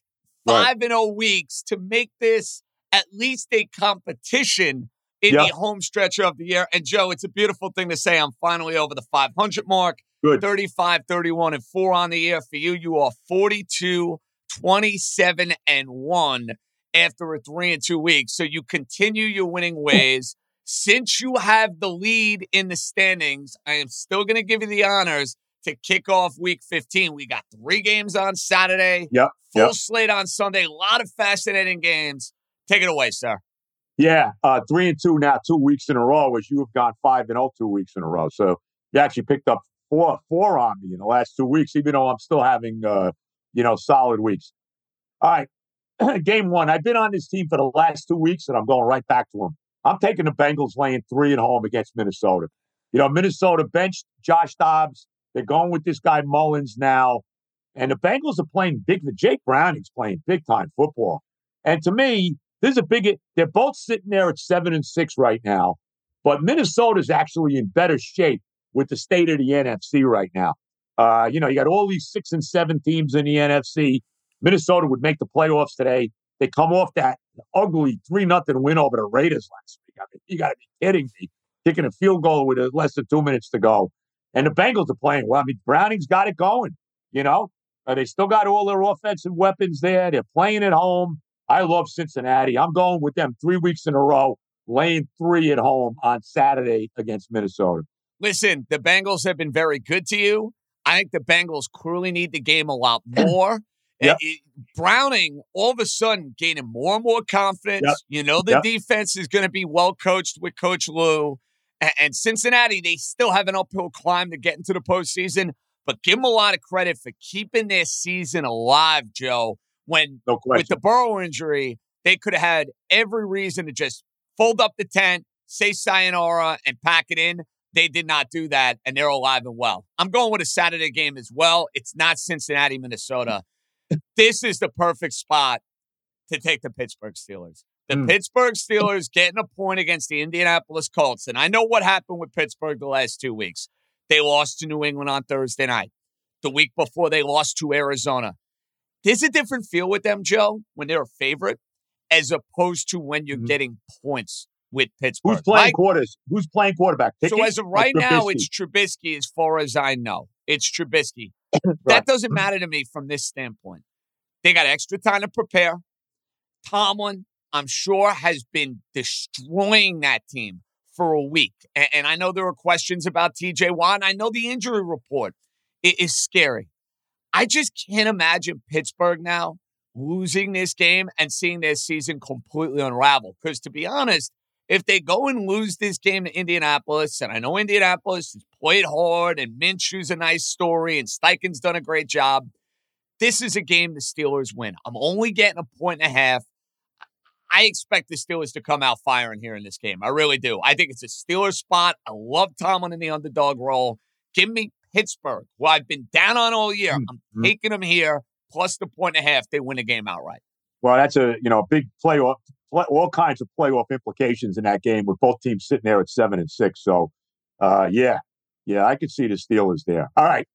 Speaker 2: Five and oh weeks to make this at least a competition in
Speaker 7: Yep.
Speaker 2: the home stretch of the year. And Joe, it's a beautiful thing to say. I'm finally over the 500 mark.
Speaker 7: Good.
Speaker 2: 35, 31, and 4 on the year. For you, you are 42, 27, and 1 after a three and two weeks. So you continue your winning ways. Since you have the lead in the standings, I am still going to give you the honors to kick off week 15. We got three games on Saturday,
Speaker 7: Yep.
Speaker 2: full
Speaker 7: Yep.
Speaker 2: slate on Sunday, a lot of fascinating games. Take it away, sir.
Speaker 7: Yeah. Uh, three and two now, two weeks in a row, as you have gone five and oh two weeks in a row. So you actually picked up four four on me in the last two weeks, even though I'm still having uh, you know, solid weeks. All right. Game one. I've been on this team for the last two weeks, and I'm going right back to them. I'm taking the Bengals laying three at home against Minnesota. You know, Minnesota benched Josh Dobbs. They're going with this guy Mullens now. And the Bengals are playing big. Jake Browning's playing big time football. And to me, this is a big. They're both sitting there at seven and six right now, but Minnesota's actually in better shape with the state of the NFC right now. Uh, you know, you got all these six and seven teams in the NFC. Minnesota would make the playoffs today. They come off that ugly three nothing win over the Raiders last week. I mean, you got to be kidding me! Kicking a field goal with less than two minutes to go, and the Bengals are playing well. I mean, Browning's got it going. You know, uh, they still got all their offensive weapons there. They're playing at home. I love Cincinnati. I'm going with them three weeks in a row, laying three at home on Saturday against Minnesota.
Speaker 2: Listen, the Bengals have been very good to you. I think the Bengals clearly need the game a lot more.
Speaker 7: Yep.
Speaker 2: It- Browning all of a sudden gaining more and more confidence.
Speaker 7: Yep.
Speaker 2: You know the
Speaker 7: Yep.
Speaker 2: defense is going to be well coached with Coach Lou. And Cincinnati, they still have an uphill climb to get into the postseason, but give them a lot of credit for keeping their season alive, Joe. When
Speaker 7: No
Speaker 2: with the Burrow injury, they could have had every reason to just fold up the tent, say sayonara, and pack it in. They did not do that, and they're alive and well. I'm going with a Saturday game as well. It's not Cincinnati, Minnesota. this is the perfect spot to take the Pittsburgh Steelers. The
Speaker 7: Mm.
Speaker 2: Pittsburgh Steelers getting a point against the Indianapolis Colts. And I know what happened with Pittsburgh the last two weeks. They lost to New England on Thursday night. The week before, they lost to Arizona. There's a different feel with them, Joe, when they're a favorite, as opposed to when you're
Speaker 7: Mhm.
Speaker 2: getting points with Pittsburgh.
Speaker 7: Who's playing
Speaker 2: Mike,
Speaker 7: quarters? Who's playing quarterback?
Speaker 2: so as of right now, it's Trubisky, as far as I know. It's Trubisky.
Speaker 7: Right.
Speaker 2: That doesn't matter to me from this standpoint. They got extra time to prepare. Tomlin, I'm sure, has been destroying that team for a week. And, and I know there were questions about TJ Watt. I know the injury report it is scary. I just can't imagine Pittsburgh now losing this game and seeing their season completely unravel. Because to be honest, if they go and lose this game to Indianapolis, and I know Indianapolis has played hard and Minshew's a nice story and Steichen's done a great job, this is a game the Steelers win. I'm only getting a point and a half. I expect the Steelers to come out firing here in this game. I really do. I think it's a Steelers spot. I love Tomlin in the underdog role. Give me Pittsburgh, who I've been down on all year. I'm
Speaker 7: Mhm.
Speaker 2: taking them here, plus the point and a half. They win the game outright.
Speaker 7: Well, that's a you know a big playoff, play, all kinds of playoff implications in that game with both teams sitting there at seven and six. So, uh, yeah, yeah, I could see the Steelers there. All right,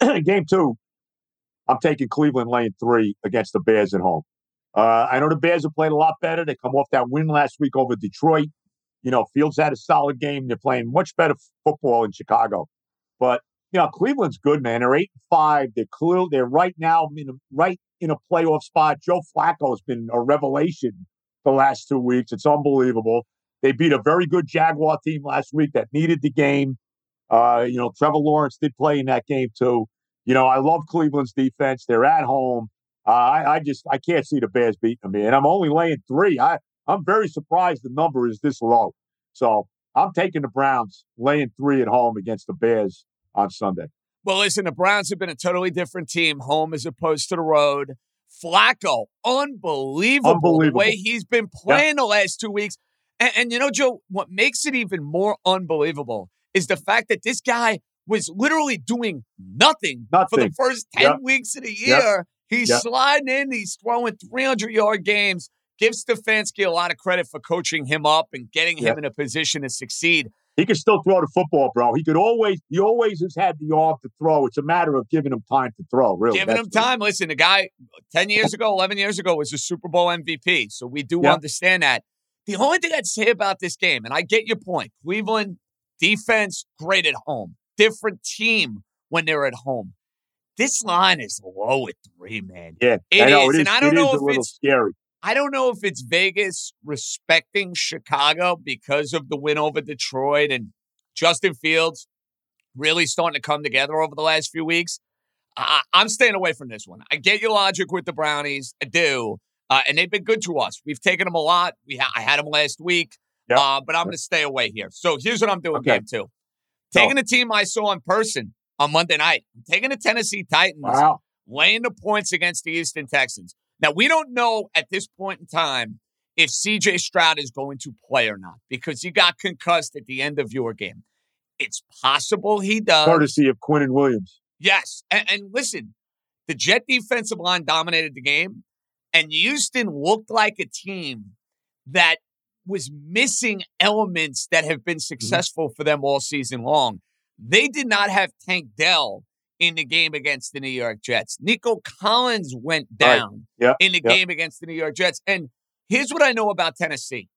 Speaker 7: game two, I'm taking Cleveland lane three against the Bears at home. Uh, I know the Bears have played a lot better. They come off that win last week over Detroit. You know, Fields had a solid game. They're playing much better football in Chicago, but you know, Cleveland's good, man. They're eight and five. They're clear. They're right now in a, right in a playoff spot. Joe Flacco's been a revelation the last two weeks. It's unbelievable. They beat a very good Jaguar team last week that needed the game. Uh, you know, Trevor Lawrence did play in that game too. You know, I love Cleveland's defense. They're at home. Uh, I, I just I can't see the Bears beating them, and I'm only laying three. I I'm very surprised the number is this low. So I'm taking the Browns laying three at home against the Bears on Sunday.
Speaker 2: Well, listen, the Browns have been a totally different team, home as opposed to the road. Flacco, unbelievable, the way he's been playing the last two weeks. And, and you know, Joe, what makes it even more unbelievable is the fact that this guy was literally doing nothing, for the first 10
Speaker 7: Yep.
Speaker 2: weeks of the year. He's
Speaker 7: Yep.
Speaker 2: sliding in, he's throwing 300 yard games. Give Stefanski a lot of credit for coaching him up and getting him in a position to succeed.
Speaker 7: He can still throw the football, bro. He could always he always has had the arm to throw. It's a matter of giving him time to throw. Really,
Speaker 2: giving him
Speaker 7: That's-
Speaker 2: time. Listen, the guy 10 years ago, 11 years ago was a Super Bowl MVP. So we do
Speaker 7: Yeah.
Speaker 2: understand that. The only thing I'd say about this game, and I get your point Cleveland defense, great at home. Different team when they're at home. This line is low at three, man.
Speaker 7: Yeah,
Speaker 2: It
Speaker 7: I know,
Speaker 2: is,
Speaker 7: It
Speaker 2: and I don't
Speaker 7: is
Speaker 2: know
Speaker 7: a
Speaker 2: if it's-
Speaker 7: scary.
Speaker 2: I don't know if it's Vegas respecting Chicago because of the win over Detroit and Justin Fields really starting to come together over the last few weeks. I, am staying away from this one. I get your logic with the Brownies. I do. Uh, and they've been good to us. We've taken them a lot. We ha- I had them last week, yep. uh, but I'm going to stay away here. So here's what I'm doing, okay. game two. Taking the team I saw in person on Monday night. I'm taking the Tennessee Titans, wow. laying the points against the Houston Texans. Now, we don't know at this point in time if CJ Stroud is going to play or not because he got concussed at the end of your game. It's possible he does.
Speaker 7: Courtesy of Quinnen Williams.
Speaker 2: Yes. And, and listen, the Jet defensive line dominated the game, and Houston looked like a team that was missing elements that have been mm-hmm. successful mm-hmm. for them all season long. They did not have Tank Dell in the game against the New York Jets. Nico Collins went down right. in the game against the New York Jets. And here's what I know about Tennessee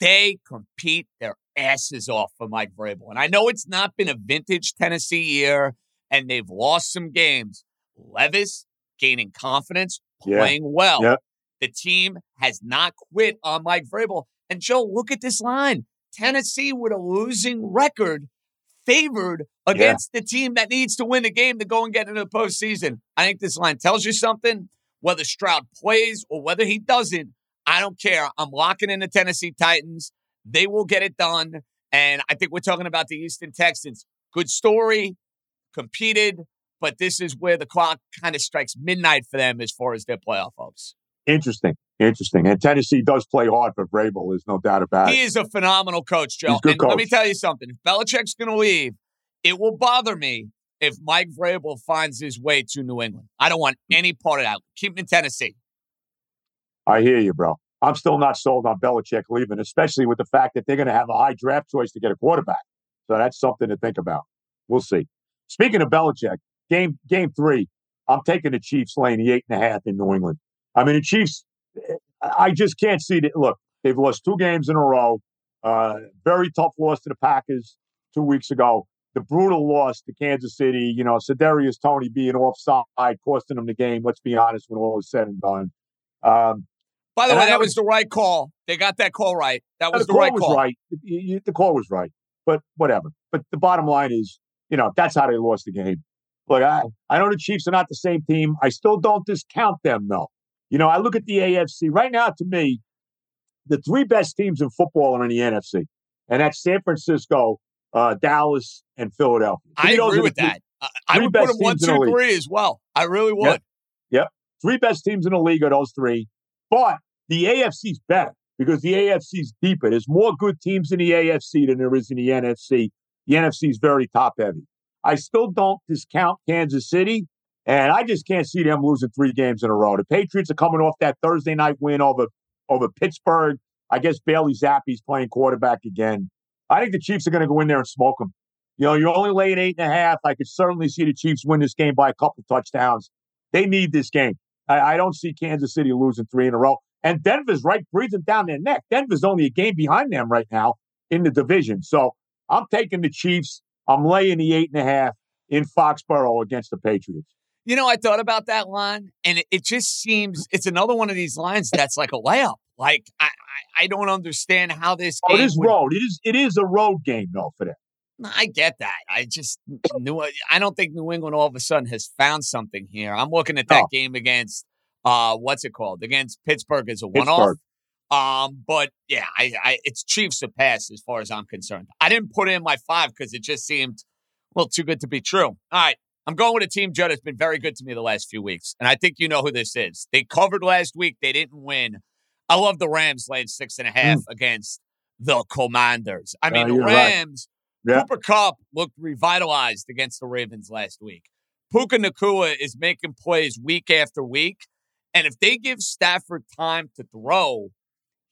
Speaker 2: they compete their asses off for Mike Vrabel. And I know it's not been a vintage Tennessee year and they've lost some games. Levis gaining confidence, playing yeah. well. The team has not quit on Mike Vrabel. And Joe, look at this line. Tennessee with a losing record favored against yeah. the team that needs to win the game to go and get into the postseason. I think this line tells you something. Whether Stroud plays or whether he doesn't, I don't care. I'm locking in the Tennessee Titans. They will get it done. And I think we're talking about the Houston Texans. Good story, competed, but this is where the clock kind of strikes midnight for them as far as their playoff hopes.
Speaker 7: Interesting. Interesting. And Tennessee does play hard for Vrabel. There's no doubt about
Speaker 2: it. He is a phenomenal coach, Joe. and coach. let me tell you something. If Belichick's going to leave, it will bother me if Mike Vrabel finds his way to New England. I don't want any part of that. Keep him in Tennessee.
Speaker 7: I hear you, bro. I'm still not sold on Belichick leaving, especially with the fact that they're going to have a high draft choice to get a quarterback. So that's something to think about. We'll see. Speaking of Belichick, game game three, I'm taking the Chiefs laying the eight and a half in New England. I mean, the Chiefs, I just can't see it. Look, they've lost two games in a row. Uh, very tough loss to the Packers two weeks ago. The brutal loss to Kansas City. You know, Kadarius Toney being offside, costing them the game. Let's be honest, when all is said and done. Um,
Speaker 2: by the way, that was the right call. They got that call right. That was the, the right call.
Speaker 7: Was right. The call was right. But whatever. But the bottom line is, you know, that's how they lost the game. Look, I, I know the Chiefs are not the same team. I still don't discount them, though. You know, I look at the AFC right now. To me, the three best teams in football are in the NFC, and that's San Francisco, uh, Dallas, and Philadelphia.
Speaker 2: I agree with that. I would put them one, two, three as well. I really would.
Speaker 7: Yep. yep. Three best teams in the league are those three. But the AFC's better because the AFC's deeper. There's more good teams in the AFC than there is in the NFC. The NFC is very top heavy. I still don't discount Kansas City, and I just can't see them losing three games in a row. The Patriots are coming off that Thursday night win over over Pittsburgh. I guess Bailey Zappe's playing quarterback again. I think the Chiefs are going to go in there and smoke them. You know, you're only laying eight and a half. I could certainly see the Chiefs win this game by a couple touchdowns. They need this game. I, I don't see Kansas City losing three in a row. And Denver's right breathing down their neck. Denver's only a game behind them right now in the division. So I'm taking the Chiefs. I'm laying the eight and a half in Foxborough against the Patriots.
Speaker 2: You know, I thought about that line, and it, it just seems it's another one of these lines that's like a layup. Like I, I, I don't understand how this.
Speaker 7: Oh, it is would... road. It is. It is a road game though for them.
Speaker 2: I get that. I just knew. I don't think New England all of a sudden has found something here. I'm looking at that oh. game against uh, what's it called against Pittsburgh as a one-off. Um, but yeah, I, I it's Chiefs a pass as far as I'm concerned. I didn't put in my five because it just seemed well too good to be true. All right, I'm going with a team, Judd, that's been very good to me the last few weeks, and I think you know who this is. They covered last week. They didn't win. I love the Rams laying six and a half mm. against the Commanders. I mean, uh, the Rams. Right. Yeah. Cooper Kupp looked revitalized against the Ravens last week. Puka Nacua is making plays week after week. And if they give Stafford time to throw,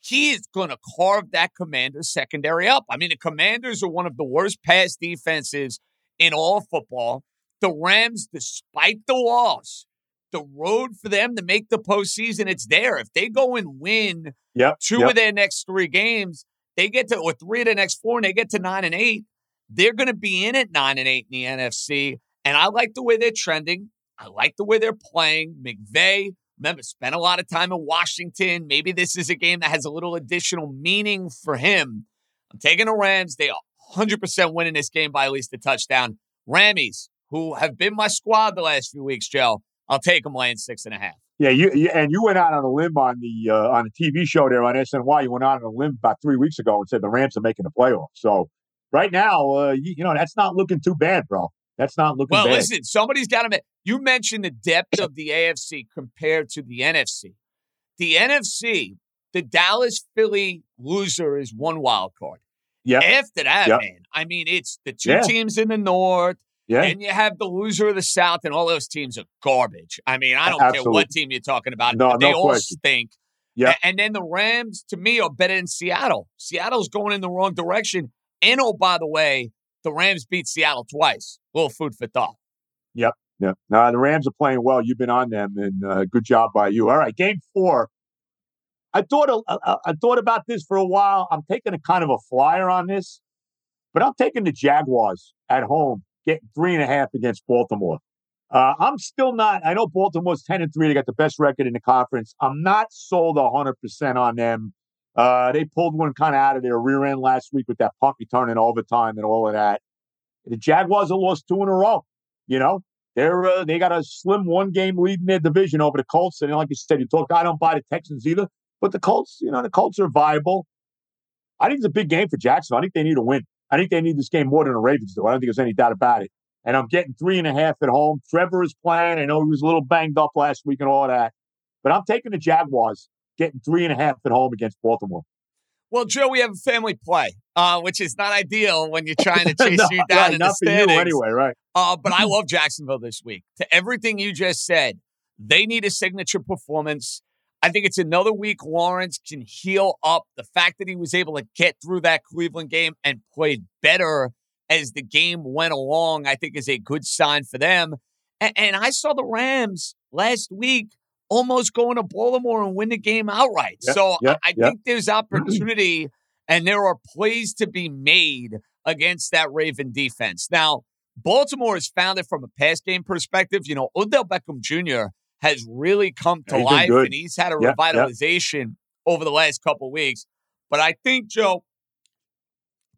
Speaker 2: he is going to carve that Commanders secondary up. I mean, the Commanders are one of the worst pass defenses in all football. The Rams, despite the loss, the road for them to make the postseason, it's there. If they go and win
Speaker 7: yep,
Speaker 2: two
Speaker 7: yep.
Speaker 2: of their next three games, they get to, or three of the next four, and they get to nine and eight, they're going to be in at nine and eight in the NFC. And I like the way they're trending. I like the way they're playing. McVay Remember, spent a lot of time in Washington. Maybe this is a game that has a little additional meaning for him. I'm taking the Rams. They are 100% winning this game by at least a touchdown. Rammies, who have been my squad the last few weeks, Joe, I'll take them laying six and a half.
Speaker 7: Yeah, you, you, and you went out on a limb on the uh, on a TV show there on SNY. You went out on a limb about three weeks ago and said the Rams are making the playoffs. So right now, uh, you, you know that's not looking too bad, bro. That's not looking
Speaker 2: well,
Speaker 7: bad.
Speaker 2: listen, somebody's got to. You mentioned the depth of the AFC compared to the NFC. The NFC, the Dallas Philly loser is one wild card.
Speaker 7: Yeah.
Speaker 2: After that,
Speaker 7: Yep.
Speaker 2: man, I mean, it's the two
Speaker 7: Yeah.
Speaker 2: teams in the North,
Speaker 7: Yeah.
Speaker 2: and you have the loser of the South, and all those teams are garbage. I mean, I don't care what team you're talking about.
Speaker 7: No,
Speaker 2: they
Speaker 7: no
Speaker 2: all
Speaker 7: question.
Speaker 2: stink.
Speaker 7: Yeah.
Speaker 2: And then the Rams, to me, are better than Seattle. Seattle's going in the wrong direction. And oh, by the way, the Rams beat Seattle twice. little food for thought.
Speaker 7: Yep. Yep. Now, the Rams are playing well. You've been on them, and uh, good job by you. All right, game four. I thought a- I thought about this for a while. I'm taking a kind of a flyer on this, but I'm taking the Jaguars at home, getting three and a half against Baltimore. Uh, I'm still not. I know Baltimore's ten and three. They got the best record in the conference. I'm not sold hundred percent on them. Uh, they pulled one kind of out of their rear end last week with that punt return in overtime and all of that. The Jaguars have lost two in a row. You know, they're uh, they got a slim one game lead in their division over the Colts. And like you said, you talk. I don't buy the Texans either, but the Colts, you know, the Colts are viable. I think it's a big game for Jackson. I think they need a win. I think they need this game more than the Ravens do. I don't think there's any doubt about it. And I'm getting three and a half at home. Trevor is playing. I know he was a little banged up last week and all that, but I'm taking the Jaguars, getting three and a half at home against Baltimore.
Speaker 2: Well, Joe, we have a family play, uh, which is not ideal when you're trying to chase
Speaker 7: No,
Speaker 2: you down
Speaker 7: right,
Speaker 2: in the standings.
Speaker 7: anyway, right?
Speaker 2: Uh, but I love Jacksonville this week. To everything you just said, they need a signature performance. I think it's another week Lawrence can heal up. The fact that he was able to get through that Cleveland game and played better as the game went along, I think is a good sign for them. And, and I saw the Rams last week almost going to Baltimore and win the game outright.
Speaker 7: Yep,
Speaker 2: so
Speaker 7: yep,
Speaker 2: I, I
Speaker 7: yep.
Speaker 2: think there's opportunity and there are plays to be made against that Raven defense. Now, Baltimore has found it from a pass game perspective. You know, Odell Beckham Jr. has really come to
Speaker 7: Yeah,
Speaker 2: life and he's had a
Speaker 7: Yep, yep.
Speaker 2: revitalization over the last couple weeks. But I think, Joe,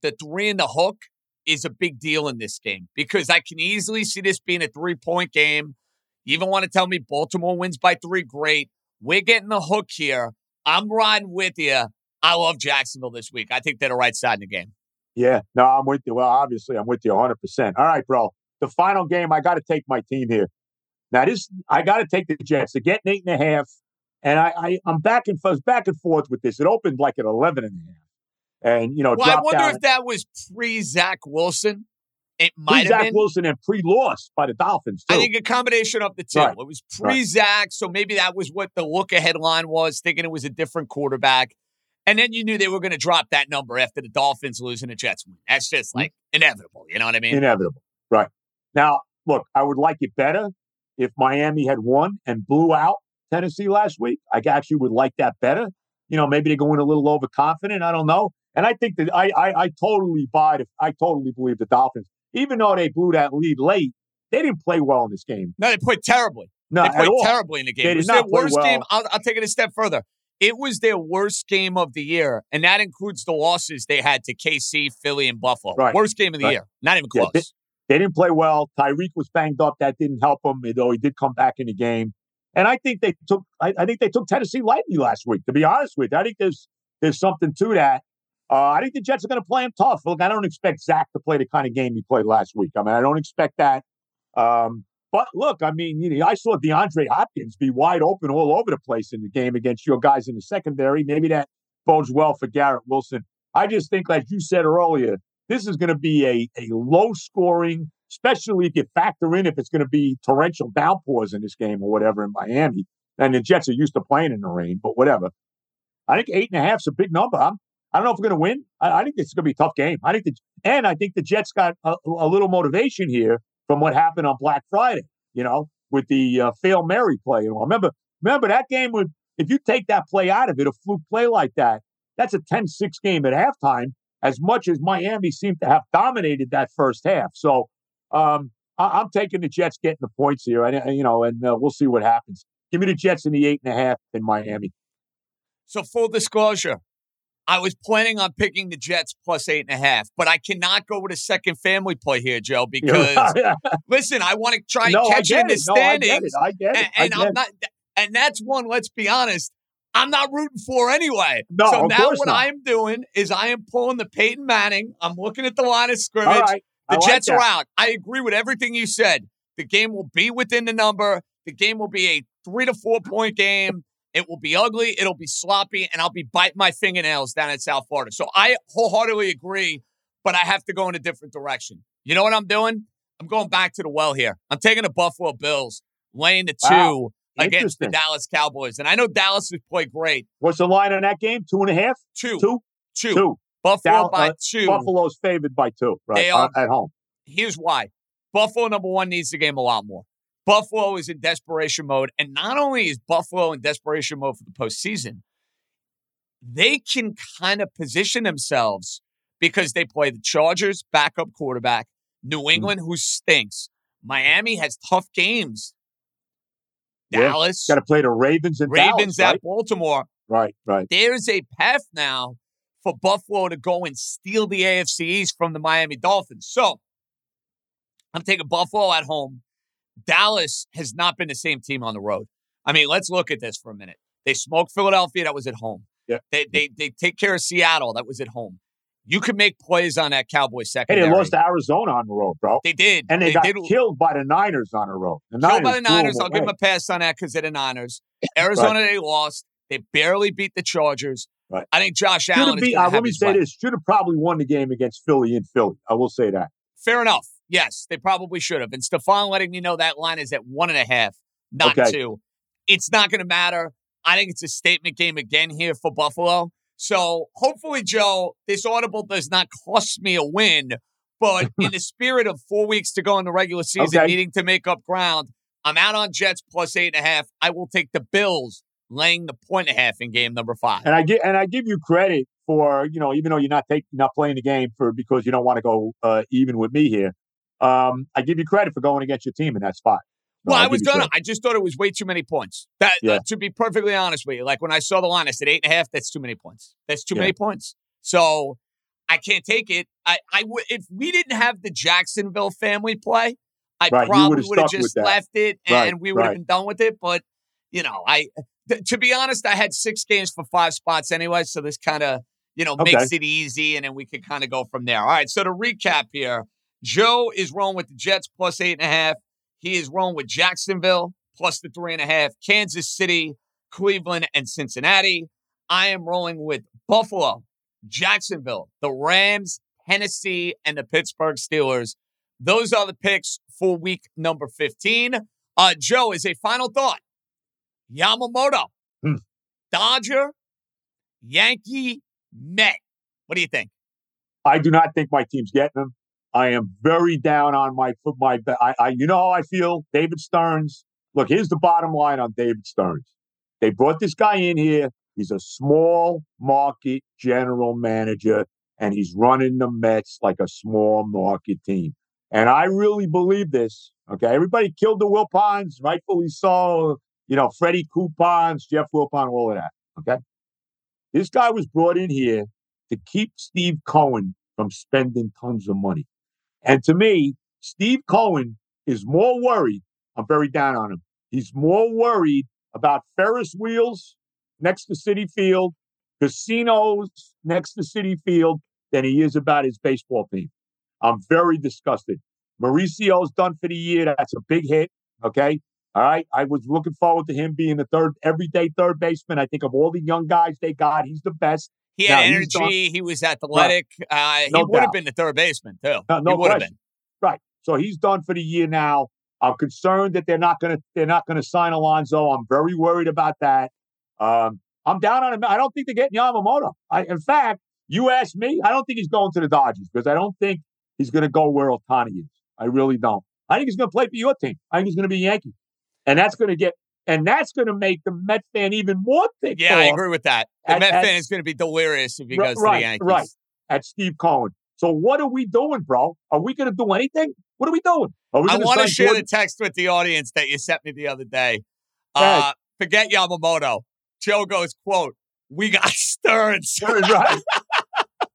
Speaker 2: the three in the hook is a big deal in this game because I can easily see this being a three point game. You even want to tell me Baltimore wins by three? Great. We're getting the hook here. I'm riding with you. I love Jacksonville this week. I think they're the right side in the game.
Speaker 7: Yeah, no, I'm with you. Well, obviously, I'm with you 100. percent All right, bro. The final game, I got to take my team here. Now, this I got to take the Jets. They're getting eight and a half, and I, I I'm back and forth, back and forth with this. It opened like at 11 and a half, and you know,
Speaker 2: Well, I wonder
Speaker 7: down.
Speaker 2: if that was pre Zach Wilson. It might have
Speaker 7: Zach
Speaker 2: been.
Speaker 7: Wilson and pre-loss by the Dolphins too.
Speaker 2: I think a combination of the two.
Speaker 7: Right.
Speaker 2: It was pre Zach, so maybe that was what the look ahead line was, thinking it was a different quarterback. And then you knew they were going to drop that number after the Dolphins losing the Jets win. That's just mm-hmm. like inevitable. You know what I mean?
Speaker 7: Inevitable. Right. Now, look, I would like it better if Miami had won and blew out Tennessee last week. I actually would like that better. You know, maybe they go in a little overconfident. I don't know. And I think that I I, I totally buy it. I totally believe the Dolphins, even though they blew that lead late, they didn't play well in this game.
Speaker 2: No, they played terribly.
Speaker 7: No,
Speaker 2: they played terribly in the game.
Speaker 7: They
Speaker 2: it was their worst
Speaker 7: well.
Speaker 2: game. I'll, I'll take it a step further. It was their worst game of the year, and that includes the losses they had to KC, Philly, and Buffalo.
Speaker 7: Right.
Speaker 2: Worst game of the
Speaker 7: Right.
Speaker 2: year. Not even
Speaker 7: Yeah,
Speaker 2: close.
Speaker 7: They didn't play well. Tyreek was banged up. That didn't help him, though he did come back in the game. And I think they took I, I think they took Tennessee lightly last week, to be honest with you. I think there's there's something to that. Uh, I think the Jets are going to play him tough. Look, I don't expect Zach to play the kind of game he played last week. I mean, I don't expect that. Um, but look, I mean, you know, I saw DeAndre Hopkins be wide open all over the place in the game against your guys in the secondary. Maybe that bodes well for Garrett Wilson. I just think, like you said earlier, this is going to be a, a low scoring, especially if you factor in if it's going to be torrential downpours in this game or whatever in Miami. And the Jets are used to playing in the rain, but whatever. I think eight and a half is a big number. I'm, I don't know if we're going to win. I, I think is going to be a tough game. I think the, and I think the Jets got a, a little motivation here from what happened on Black Friday. You know, with the uh, fail Mary play. Remember, remember that game would if you take that play out of it, a fluke play like that, that's a 10-6 game at halftime. As much as Miami seemed to have dominated that first half, so um, I, I'm taking the Jets getting the points here. And you know, and uh, we'll see what happens. Give me the Jets in the eight and a half in Miami.
Speaker 2: So full disclosure, I was planning on picking the Jets plus eight and a half, but I cannot go with a second family play here, Joe, because listen, I want to try and
Speaker 7: no,
Speaker 2: catch in the
Speaker 7: no, I get it. I get it.
Speaker 2: and, and
Speaker 7: I
Speaker 2: I'm
Speaker 7: get
Speaker 2: not and that's one, let's be honest, I'm not rooting for anyway.
Speaker 7: No,
Speaker 2: so now what
Speaker 7: not.
Speaker 2: I am doing is I am pulling the Peyton Manning. I'm looking at the line of scrimmage.
Speaker 7: Right.
Speaker 2: The
Speaker 7: like
Speaker 2: Jets
Speaker 7: that.
Speaker 2: are out. I agree with everything you said. The game will be within the number. The game will be a three to four point game. It will be ugly. It'll be sloppy, and I'll be biting my fingernails down in South Florida. So I wholeheartedly agree, but I have to go in a different direction. You know what I'm doing? I'm going back to the well here. I'm taking the Buffalo Bills, laying the two
Speaker 7: Wow.
Speaker 2: Against the Dallas Cowboys. And I know Dallas has played great.
Speaker 7: What's the line on that game? Two and a half?
Speaker 2: Two.
Speaker 7: Two?
Speaker 2: Two.
Speaker 7: Two.
Speaker 2: Buffalo
Speaker 7: Dal-
Speaker 2: by
Speaker 7: uh,
Speaker 2: two.
Speaker 7: Buffalo's favored by two, right?
Speaker 2: They are.
Speaker 7: uh, at home.
Speaker 2: here's why. Buffalo, number one, needs the game a lot more. Buffalo is in desperation mode. And not only is Buffalo in desperation mode for the postseason, they can kind of position themselves because they play the Chargers, backup quarterback, New England, who stinks. Miami has tough games.
Speaker 7: Yeah.
Speaker 2: Dallas,
Speaker 7: Got to play the Ravens and
Speaker 2: Ravens
Speaker 7: Dallas,
Speaker 2: at
Speaker 7: right?
Speaker 2: Baltimore.
Speaker 7: Right, right.
Speaker 2: There's a path now for Buffalo to go and steal the AFC East from the Miami Dolphins. So I'm taking Buffalo at home. Dallas has not been the same team on the road. I mean, let's look at this for a minute. They smoked Philadelphia, that was at home.
Speaker 7: Yeah.
Speaker 2: They they they take care of Seattle, that was at home. You could make plays on that Cowboy
Speaker 7: Hey,
Speaker 2: secondary.
Speaker 7: they lost to Arizona on the road, bro.
Speaker 2: They did.
Speaker 7: and they, got
Speaker 2: did
Speaker 7: killed by the Niners on the road. The
Speaker 2: killed by the Niners. I'll give them a pass on that because they're the Niners. Arizona, they lost. They barely beat the Chargers.
Speaker 7: Right.
Speaker 2: I think Josh
Speaker 7: Should
Speaker 2: Allen is
Speaker 7: uh, let me say this: should have probably won the game against Philly in Philly. I will say that.
Speaker 2: Fair enough. Yes, they probably should have. And Stefan letting me know that line is at one and a half, not
Speaker 7: Okay.
Speaker 2: two. It's not going to matter. I think it's a statement game again here for Buffalo. So hopefully, Joe, this audible does not cost me a win. But in the spirit of four weeks to go in the regular season,
Speaker 7: Okay.
Speaker 2: needing to make up ground, I'm out on Jets plus eight and a half. I will take the Bills laying the point and a half in game number five.
Speaker 7: And I give and I give you credit for you know even though you're not taking not playing the game for because you don't want to go uh, even with me here. Um, I give you credit for going against your team in that spot. No,
Speaker 2: Well, I was gonna. I just thought it was way too many points. That,
Speaker 7: Yeah.
Speaker 2: uh, to be perfectly honest with you, like when I saw the line, I said eight and a half. That's too many points. That's too
Speaker 7: Yeah.
Speaker 2: many points. So I can't take it. I, I would if we didn't have the Jacksonville family play, I
Speaker 7: Right,
Speaker 2: probably would have just left it and
Speaker 7: Right,
Speaker 2: we would have
Speaker 7: right.
Speaker 2: been done with it. But you know, I th- to be honest, I had six games for five spots anyway, so this kind of you know
Speaker 7: Okay.
Speaker 2: makes it easy, and then we could kind of go from there. All right. So to recap here, Joe is rolling with the Jets plus eight and a half. He is rolling with Jacksonville plus the three and a half. Kansas City, Cleveland, and Cincinnati. I am rolling with Buffalo, Jacksonville, the Rams, Tennessee, and the Pittsburgh Steelers. Those are the picks for week number 15. Uh, Joe, is a final thought. Yamamoto,
Speaker 7: Hmm.
Speaker 2: Dodger, Yankee, Met. What do you think?
Speaker 7: I do not think my team's getting them. I am very down on my foot my. I, I you know how I feel. David Stearns. Look, here's the bottom line on David Stearns. They brought this guy in here. He's a small market general manager, and he's running the Mets like a small market team. And I really believe this. Okay, everybody killed the Wilpons, rightfully so. You know, Freddie Coupons, Jeff Wilpon, all of that. Okay, this guy was brought in here to keep Steve Cohen from spending tons of money. And to me, Steve Cohen is more worried. I'm very down on him. He's more worried about Ferris wheels next to Citi Field, casinos next to Citi Field, than he is about his baseball team. I'm very disgusted. Mauricio's done for the year. That's a big hit. Okay. All right. I was looking forward to him being the third, everyday third baseman. I think of all the young guys they got, he's the best.
Speaker 2: He had
Speaker 7: Now, he's done-
Speaker 2: energy. He was athletic. Uh, he
Speaker 7: No
Speaker 2: would have been the third baseman, too.
Speaker 7: No, no
Speaker 2: he would have
Speaker 7: question.
Speaker 2: been.
Speaker 7: Right. So he's done for the year now. I'm concerned that they're not going to they're not going to sign Alonso. I'm very worried about that. Um, I'm down on him. I don't think they're getting Yamamoto. I, in fact, you asked me, I don't think he's going to the Dodgers because I don't think he's going to go where Ohtani is. I really don't. I think he's going to play for your team. I think he's going to be Yankee, and that's going to get and that's going to make the Met fan even more thick.
Speaker 2: Yeah, I agree with that. The
Speaker 7: At-
Speaker 2: Met
Speaker 7: at-
Speaker 2: fan is going to be delirious if he goes to the Yankees.
Speaker 7: right. at Steve Cohen. So what are we doing, bro? Are we going to do anything? What are we doing? Are we
Speaker 2: I want to share
Speaker 7: Jordan-
Speaker 2: the text with the audience that you sent me the other day. Uh, forget Yamamoto. Joe goes, quote, we got Stearns.
Speaker 7: right.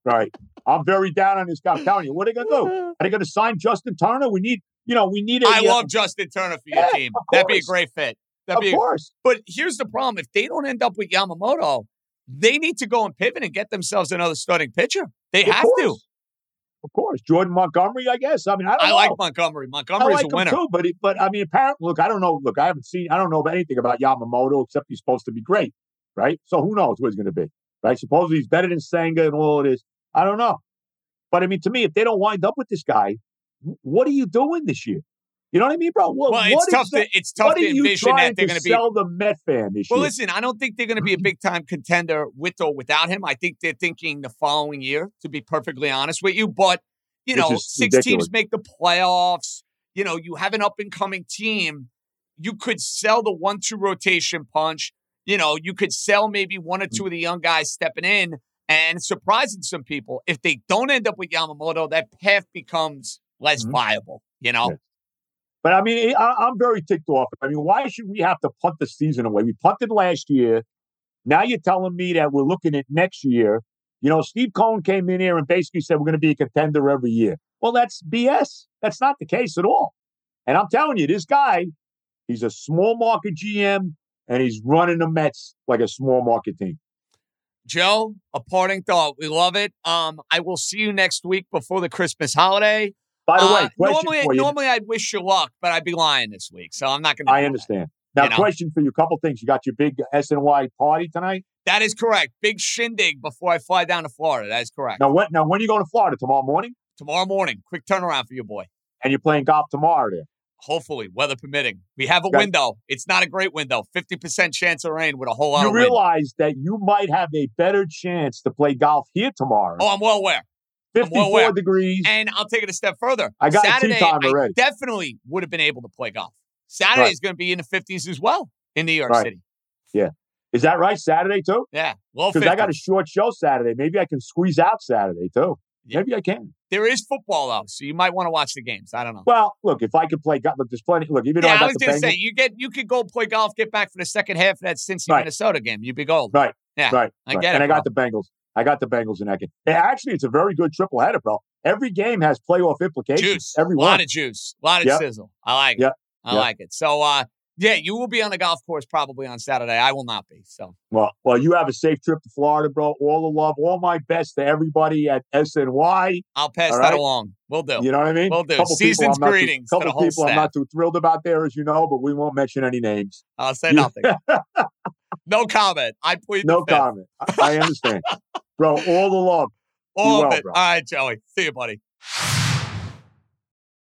Speaker 7: right. I'm very down on this guy. I'm telling you, what are they going to do? Are they going to sign Justin Turner? We need, you know, we need a.
Speaker 2: I
Speaker 7: uh,
Speaker 2: love Justin Turner for your
Speaker 7: Yeah,
Speaker 2: team. That'd be a great fit. That'd
Speaker 7: Of
Speaker 2: be
Speaker 7: course.
Speaker 2: but here's the problem. If they don't end up with Yamamoto, they need to go and pivot and get themselves another starting pitcher. They
Speaker 7: Of
Speaker 2: have
Speaker 7: course.
Speaker 2: to.
Speaker 7: Of course. Jordan Montgomery, I guess. I mean, I don't
Speaker 2: I like Montgomery.
Speaker 7: I
Speaker 2: Montgomery's
Speaker 7: like
Speaker 2: a
Speaker 7: him
Speaker 2: winner.
Speaker 7: too, but he, but I mean, apparently, look, I don't know. Look, I haven't seen, I don't know anything about Yamamoto except he's supposed to be great, right? So who knows what he's going to be, right? Supposedly he's better than Senga and all it is. I don't know, but I mean, to me, if they don't wind up with this guy, what are you doing this year? You know what I mean, bro? Well,
Speaker 2: it's tough
Speaker 7: that-
Speaker 2: to it's tough to envision that they're going to be.
Speaker 7: sell the Met fan this
Speaker 2: Well,
Speaker 7: year?
Speaker 2: listen, I don't think they're going to be a big time contender with or without him. I think they're thinking the following year, to be perfectly honest with you. But you
Speaker 7: Which
Speaker 2: know, six
Speaker 7: ridiculous.
Speaker 2: teams make the playoffs. You know, you have an up and coming team. You could sell the one two rotation punch. You know, you could sell maybe one
Speaker 7: Mm.
Speaker 2: or two of the young guys stepping in and surprising some people. If they don't end up with Yamamoto, that path becomes less
Speaker 7: Mhm.
Speaker 2: viable. You know,
Speaker 7: Yeah. But I mean, I, I'm very ticked off. I mean, why should we have to punt the season away? We punted last year. Now you're telling me that we're looking at next year. You know, Steve Cohen came in here and basically said we're going to be a contender every year. Well, that's BS. That's not the case at all. And I'm telling you, this guy, he's a small market GM and he's running the Mets like a small market team.
Speaker 2: Joe, a parting thought. We love it. Um, I will see you next week before the Christmas holiday.
Speaker 7: By the
Speaker 2: Uh,
Speaker 7: way,
Speaker 2: normally,
Speaker 7: for you.
Speaker 2: normally I'd wish you luck, but I'd be lying this week, so I'm not going to.
Speaker 7: I understand. Now,
Speaker 2: You know.
Speaker 7: question for you. A couple things. You got your big SNY party tonight.
Speaker 2: That is correct. Big shindig before I fly down to Florida. That is correct.
Speaker 7: Now, when now when are you going to Florida tomorrow morning?
Speaker 2: Tomorrow morning, quick turnaround for you, boy.
Speaker 7: And you're playing golf tomorrow there.
Speaker 2: Hopefully, weather permitting. We have a
Speaker 7: Okay.
Speaker 2: window. It's not a great window. Fifty percent chance of rain with a whole lot
Speaker 7: You
Speaker 2: wind.
Speaker 7: realize that you might have a better chance to play golf here tomorrow.
Speaker 2: Oh, I'm well aware. I'm
Speaker 7: 54
Speaker 2: well
Speaker 7: degrees.
Speaker 2: And I'll take it a step further.
Speaker 7: I got
Speaker 2: Saturday,
Speaker 7: time
Speaker 2: I definitely would have been able to play golf. Saturday
Speaker 7: Right.
Speaker 2: is going to be in the 50s as well in New York
Speaker 7: Right.
Speaker 2: City. Yeah.
Speaker 7: Is that right? Saturday too?
Speaker 2: Yeah, low
Speaker 7: Because I got a short show Saturday. Maybe I can squeeze out Saturday too.
Speaker 2: Yeah.
Speaker 7: Maybe I can.
Speaker 2: There is football though, so you might want to watch the games. I don't know.
Speaker 7: Well, look, if I could play golf, look, there's plenty. Look, even though
Speaker 2: yeah,
Speaker 7: I
Speaker 2: I was gonna say you get you could go play golf, get back for the second half of that Cincy
Speaker 7: Right.
Speaker 2: Minnesota game. You'd be gold.
Speaker 7: Right.
Speaker 2: Yeah.
Speaker 7: right,
Speaker 2: I
Speaker 7: right.
Speaker 2: get
Speaker 7: and
Speaker 2: it,
Speaker 7: I got the Bengals. I got the Bengals in that game. Actually, it's a very good triple header, bro. Every game has playoff implications.
Speaker 2: Juice.
Speaker 7: Every
Speaker 2: a lot
Speaker 7: one.
Speaker 2: of juice. A lot of
Speaker 7: Yep.
Speaker 2: sizzle. I like it.
Speaker 7: Yep.
Speaker 2: I
Speaker 7: Yep.
Speaker 2: like it. So uh yeah, you will be on the golf course probably on Saturday. I will not be. So
Speaker 7: Well, well, you have a safe trip to Florida, bro. All the love, all my best to everybody at SNY.
Speaker 2: I'll pass
Speaker 7: All
Speaker 2: that along. We'll do.
Speaker 7: You know what I mean?
Speaker 2: We'll do.
Speaker 7: Couple
Speaker 2: Season's
Speaker 7: too-
Speaker 2: greetings to
Speaker 7: couple
Speaker 2: the whole
Speaker 7: people I'm not too thrilled about there, as you know, but we won't mention any names.
Speaker 2: I'll say nothing. no comment. I plead
Speaker 7: No comment. I, I understand, bro. All the love.
Speaker 2: All
Speaker 7: well,
Speaker 2: of it.
Speaker 7: bro.
Speaker 2: All right, Joey. See you, buddy.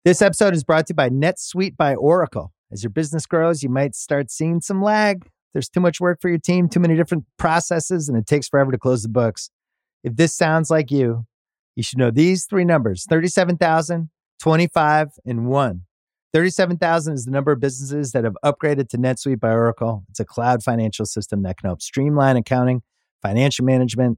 Speaker 8: This episode is brought to you by NetSuite by Oracle. As your business grows, you might start seeing some lag. There's too much work for your team, too many different processes, and it takes forever to close the books. If this sounds like you, you should know these three numbers 37,000, 25, and 1. 37,000 is the number of businesses that have upgraded to NetSuite by Oracle. It's a cloud financial system that can help streamline accounting, financial management,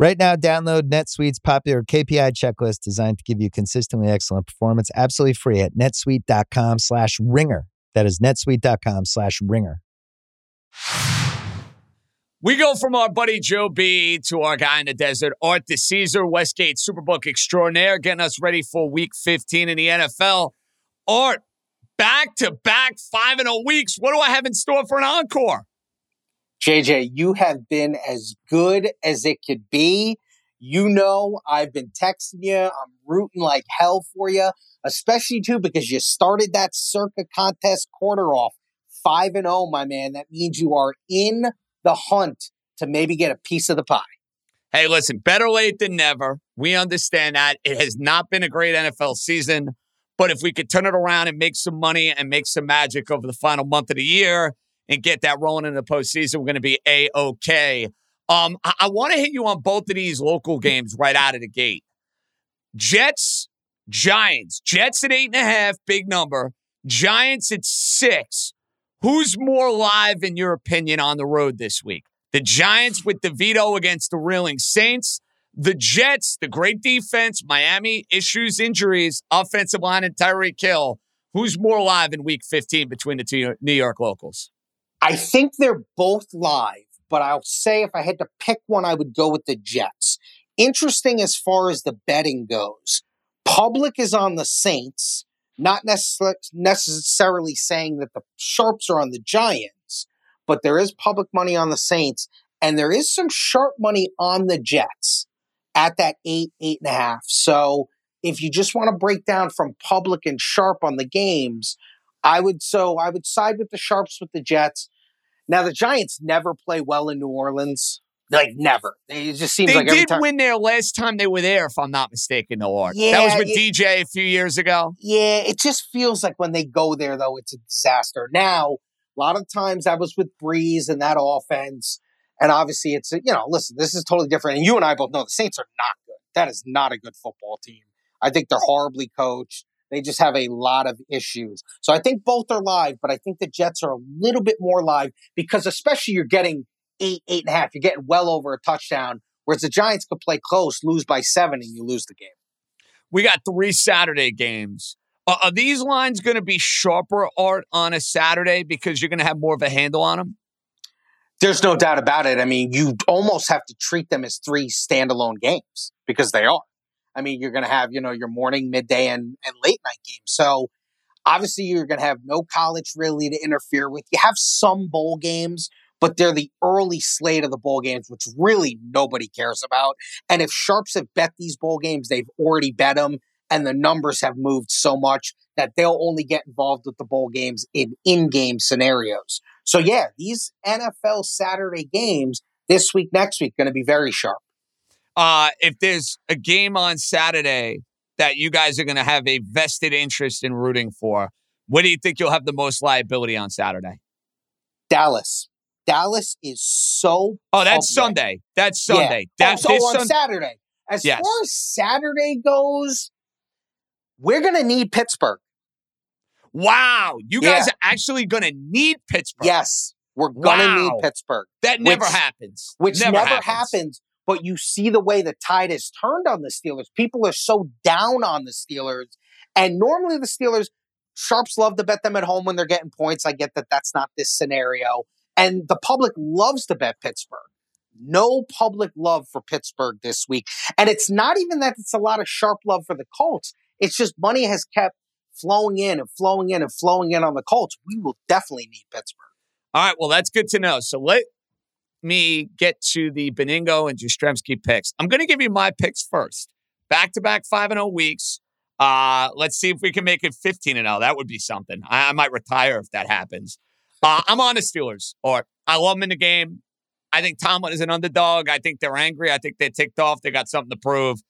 Speaker 8: Right now, download NetSuite's popular KPI checklist designed to give you consistently excellent performance absolutely free at netsuite.com slash ringer. That is netsuite.com slash ringer.
Speaker 2: We go from our buddy Joe B to our guy in the desert, Art DiCesare, Westgate Superbook extraordinaire, getting us ready for week 15 in the NFL. Art, back to back 5 and a weeks. What do I have in store for an encore?
Speaker 9: JJ, you have been as good as it could be. You know, I've been texting you. I'm rooting like hell for you, especially too because you started that circa contest quarter off 5 and 0, my man. That means you are in the hunt to maybe get a piece of the pie.
Speaker 2: Hey, listen, better late than never. We understand that. It has not been a great NFL season, but if we could turn it around and make some money and make some magic over the final month of the year and get that rolling in the postseason, we're going to be A OK. Um, I, I want to hit you on both of these local games right out of the gate. Jets, Giants. Jets at eight and a half, big number. Giants at six. Who's more live, in your opinion, on the road this week? The Giants with DeVito against the reeling Saints. The Jets, the great defense, Miami issues, injuries, offensive line, and Tyreek Hill. Who's more live in week 15 between the two New York locals?
Speaker 9: I think they're both live, but I'll say if I had to pick one, I would go with the Jets. Interesting as far as the betting goes. Public is on the Saints, not necess- necessarily saying that the Sharps are on the Giants, but there is public money on the Saints, and there is some sharp money on the Jets at that eight, eight and a half. So if you just want to break down from public and sharp on the games, I would so I would side with the sharps with the Jets. Now the Giants never play well in New Orleans. Like never. It just seems
Speaker 2: they
Speaker 9: like every
Speaker 2: did
Speaker 9: time.
Speaker 2: win there last time they were there, if I'm not mistaken, though. Art. that was with
Speaker 9: it-
Speaker 2: DJ a few years ago.
Speaker 9: Yeah, it just feels like when they go there, though, it's a disaster. Now, a lot of times that was with Brees and that offense. And obviously, it's, you know, listen, this is totally different. And you and I both know the Saints are not good. That is not a good football team. I think they're horribly coached. They just have a lot of issues. So I think both are live, but I think the Jets are a little bit more live because, especially, you're getting eight, eight and a half. You're getting well over a touchdown. Whereas the Giants could play close, lose by seven, and you lose the game.
Speaker 2: We got three Saturday games. Are, are these lines going to be sharper, Art, on a Saturday because you're going to have more of a handle on them?
Speaker 9: There's no doubt about it. I mean, you almost have to treat them as three standalone games because they are. I mean, you're going to have, you know, your morning, midday, and, and late night games. So obviously, you're going to have no college really to interfere with. You have some bowl games, but they're the early slate of the bowl games, which really nobody cares about. And if Sharps have bet these bowl games, they've already bet them, and the numbers have moved so much that they'll only get involved with the bowl games in in game scenarios. So, yeah, these NFL Saturday games this week, next week, going to be very sharp.
Speaker 2: Uh, if there's a game on Saturday that you guys are going to have a vested interest in rooting for, what do you think you'll have the most liability on Saturday?
Speaker 9: Dallas. Dallas is so.
Speaker 2: Oh, that's
Speaker 9: public.
Speaker 2: Sunday. That's
Speaker 9: Yeah.
Speaker 2: Sunday.
Speaker 9: Oh,
Speaker 2: That,
Speaker 9: so on
Speaker 2: Sun-
Speaker 9: Saturday. As
Speaker 2: Yes.
Speaker 9: far as Saturday goes, we're going to need Pittsburgh.
Speaker 2: wow, you guys
Speaker 9: Yeah.
Speaker 2: are actually going to need Pittsburgh.
Speaker 9: Yes, we're going to
Speaker 2: Wow.
Speaker 9: need Pittsburgh.
Speaker 2: that never
Speaker 9: which-
Speaker 2: happens.
Speaker 9: which
Speaker 2: never,
Speaker 9: never,
Speaker 2: happens.
Speaker 9: happens. But you see the way the tide has turned on the Steelers. People are so down on the Steelers. And normally the Steelers, Sharps love to bet them at home when they're getting points. I get that that's not this scenario. And the public loves to bet Pittsburgh. No public love for Pittsburgh this week. And it's not even that it's a lot of sharp love for the Colts. It's just money has kept flowing in and flowing in and flowing in on the Colts. We will definitely need Pittsburgh.
Speaker 2: All right, well, that's good to know. So let me get to the Benigno and Jastremski picks. I'm going to give you my picks first. Back to back 5 and 0 weeks. Uh, let's see if we can make it 15 and 0. That would be something. I, I might retire if that happens. Uh, I'm on the Steelers, or I love them in the game. I think Tomlin is an underdog. I think they're angry. I think they're ticked off. They got something to prove.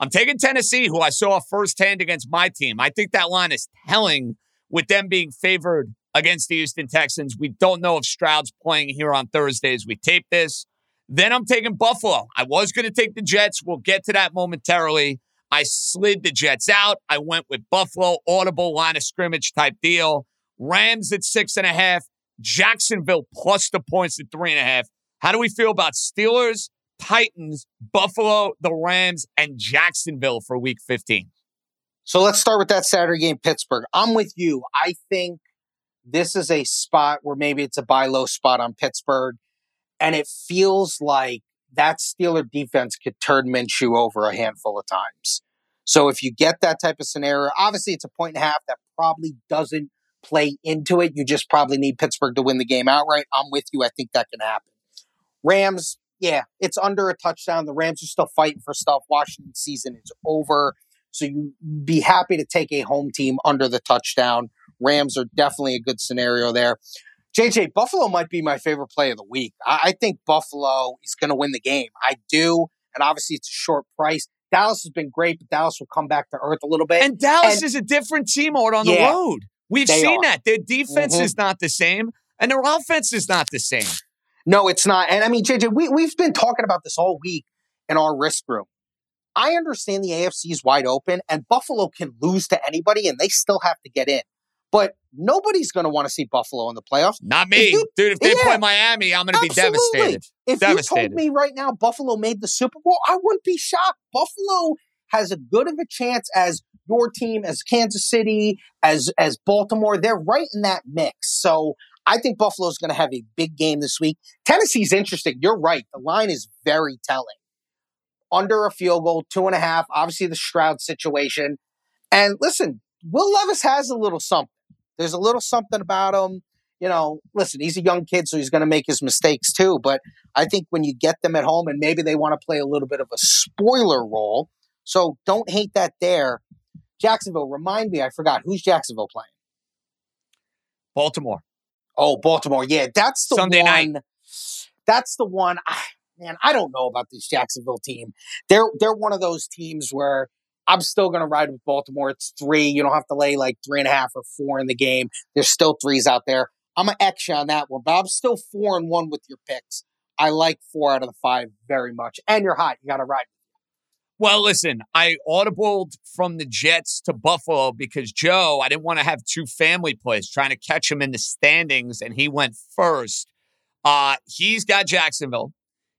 Speaker 2: I'm taking Tennessee, who I saw firsthand against my team. I think that line is telling with them being favored against the Houston Texans. We don't know if Stroud's playing here on Thursdays. We tape this. Then I'm taking Buffalo. I was going to take the Jets. We'll get to that momentarily. I slid the Jets out. I went with Buffalo, audible line of scrimmage type deal. Rams at six and a half. Jacksonville plus the points at three and a half. How do we feel about Steelers, Titans, Buffalo, the Rams, and Jacksonville for week 15?
Speaker 9: So let's start with that Saturday game, Pittsburgh. I'm with you. I think this is a spot where maybe it's a buy low spot on Pittsburgh. And it feels like that Steeler defense could turn Minshew over a handful of times. So if you get that type of scenario, obviously it's a point and a half that probably doesn't play into it. You just probably need Pittsburgh to win the game outright. I'm with you. I think that can happen. Rams, yeah, it's under a touchdown. The Rams are still fighting for stuff. Washington season is over. So you'd be happy to take a home team under the touchdown. Rams are definitely a good scenario there. JJ, Buffalo might be my favorite play of the week. I, I think Buffalo is going to win the game. I do. And obviously, it's a short price. Dallas has been great, but Dallas will come back to earth a little bit.
Speaker 2: And Dallas
Speaker 9: And-
Speaker 2: is a different team out on the road. We've seen
Speaker 9: are.
Speaker 2: that. Their defense
Speaker 9: Mhm.
Speaker 2: is not the same, and their offense is not the same.
Speaker 9: No, it's not. And I mean, JJ, we, we've been talking about this all week in our risk room. I understand the AFC is wide open and Buffalo can lose to anybody and they still have to get in. But nobody's going to want to see Buffalo in the playoffs.
Speaker 2: Not me.
Speaker 9: you-
Speaker 2: Dude, if they
Speaker 9: yeah.
Speaker 2: play Miami, I'm going to be devastated.
Speaker 9: If
Speaker 2: Devastated.
Speaker 9: you told me right now Buffalo made the Super Bowl, I wouldn't be shocked. Buffalo has a good of a chance as your team, as Kansas City, as as Baltimore. They're right in that mix. So I think Buffalo's going to have a big game this week. Tennessee's interesting. You're right. The line is very telling. Under a field goal, two and a half. Obviously, the Stroud situation. And listen, Will Levis has a little something. There's a little something about him. You know, listen, he's a young kid, so he's going to make his mistakes too. But I think when you get them at home and maybe they want to play a little bit of a spoiler role, so don't hate that there. Jacksonville, remind me, I forgot who's Jacksonville playing.
Speaker 2: Baltimore.
Speaker 9: Oh, Baltimore. Yeah, that's the
Speaker 2: Sunday
Speaker 9: one.
Speaker 2: night.
Speaker 9: That's the one. ah, Man, I don't know about this Jacksonville team. They're they're one of those teams where I'm still going to ride with Baltimore. It's three. You don't have to lay like three and a half or four in the game. There's still threes out there. I'm gonna X you on that one, but I'm still four and one with your picks. I like four out of the five very much, and you're hot. You got to ride.
Speaker 2: Well, listen, I audibled from the Jets to Buffalo because Joe, I didn't want to have two family plays trying to catch him in the standings, and he went first. Uh, he's got Jacksonville.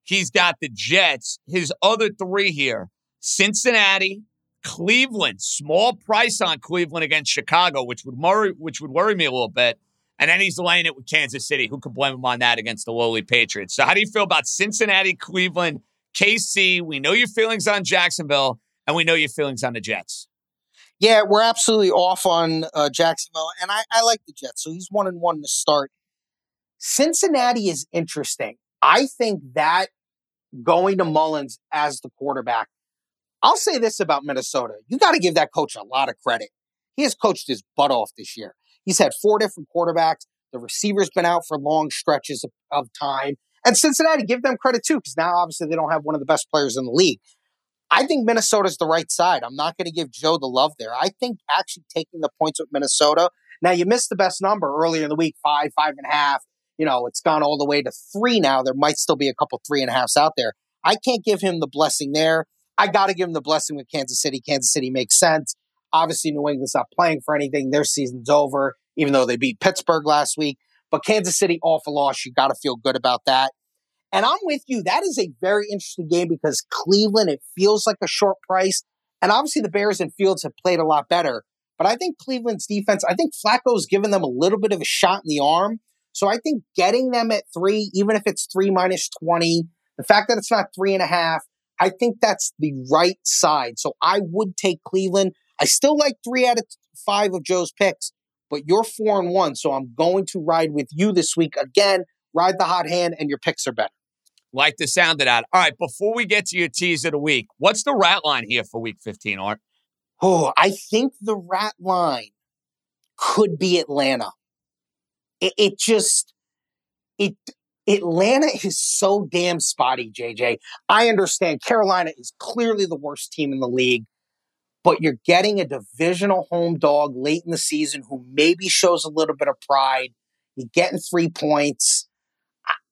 Speaker 2: He's got the Jets. His other three here Cincinnati, Cleveland, small price on Cleveland against Chicago, which would worry, which would worry me a little bit. And then he's laying it with Kansas City. Who could blame him on that against the lowly Patriots? So, how do you feel about Cincinnati, Cleveland, KC? We know your feelings on Jacksonville, and we know your feelings on the Jets.
Speaker 9: Yeah, we're absolutely off on uh, Jacksonville, and I, I like the Jets. So he's one and one to start. Cincinnati is interesting. I think that going to Mullens as the quarterback. I'll say this about Minnesota: you got to give that coach a lot of credit. He has coached his butt off this year. He's had four different quarterbacks. The receiver's been out for long stretches of, of time. And Cincinnati, give them credit too, because now obviously they don't have one of the best players in the league. I think Minnesota's the right side. I'm not going to give Joe the love there. I think actually taking the points with Minnesota. Now you missed the best number earlier in the week, five, five and a half. You know, it's gone all the way to three now. There might still be a couple three and a halfs out there. I can't give him the blessing there. I got to give him the blessing with Kansas City. Kansas City makes sense. Obviously, New England's not playing for anything. Their season's over, even though they beat Pittsburgh last week. But Kansas City, off a loss, you got to feel good about that. And I'm with you. That is a very interesting game because Cleveland, it feels like a short price. And obviously, the Bears and Fields have played a lot better. But I think Cleveland's defense, I think Flacco's given them a little bit of a shot in the arm. So I think getting them at three, even if it's three minus 20, the fact that it's not three and a half, I think that's the right side. So I would take Cleveland. I still like three out of five of Joe's picks, but you're four and one. So I'm going to ride with you this week. Again, ride the hot hand, and your picks are better.
Speaker 2: Like the sound of that. All right, before we get to your tease of the week, what's the rat line here for week 15, Art?
Speaker 9: Oh, I think the rat line could be Atlanta. It, it just, it, Atlanta is so damn spotty, JJ. I understand Carolina is clearly the worst team in the league, but you're getting a divisional home dog late in the season who maybe shows a little bit of pride. You're getting three points.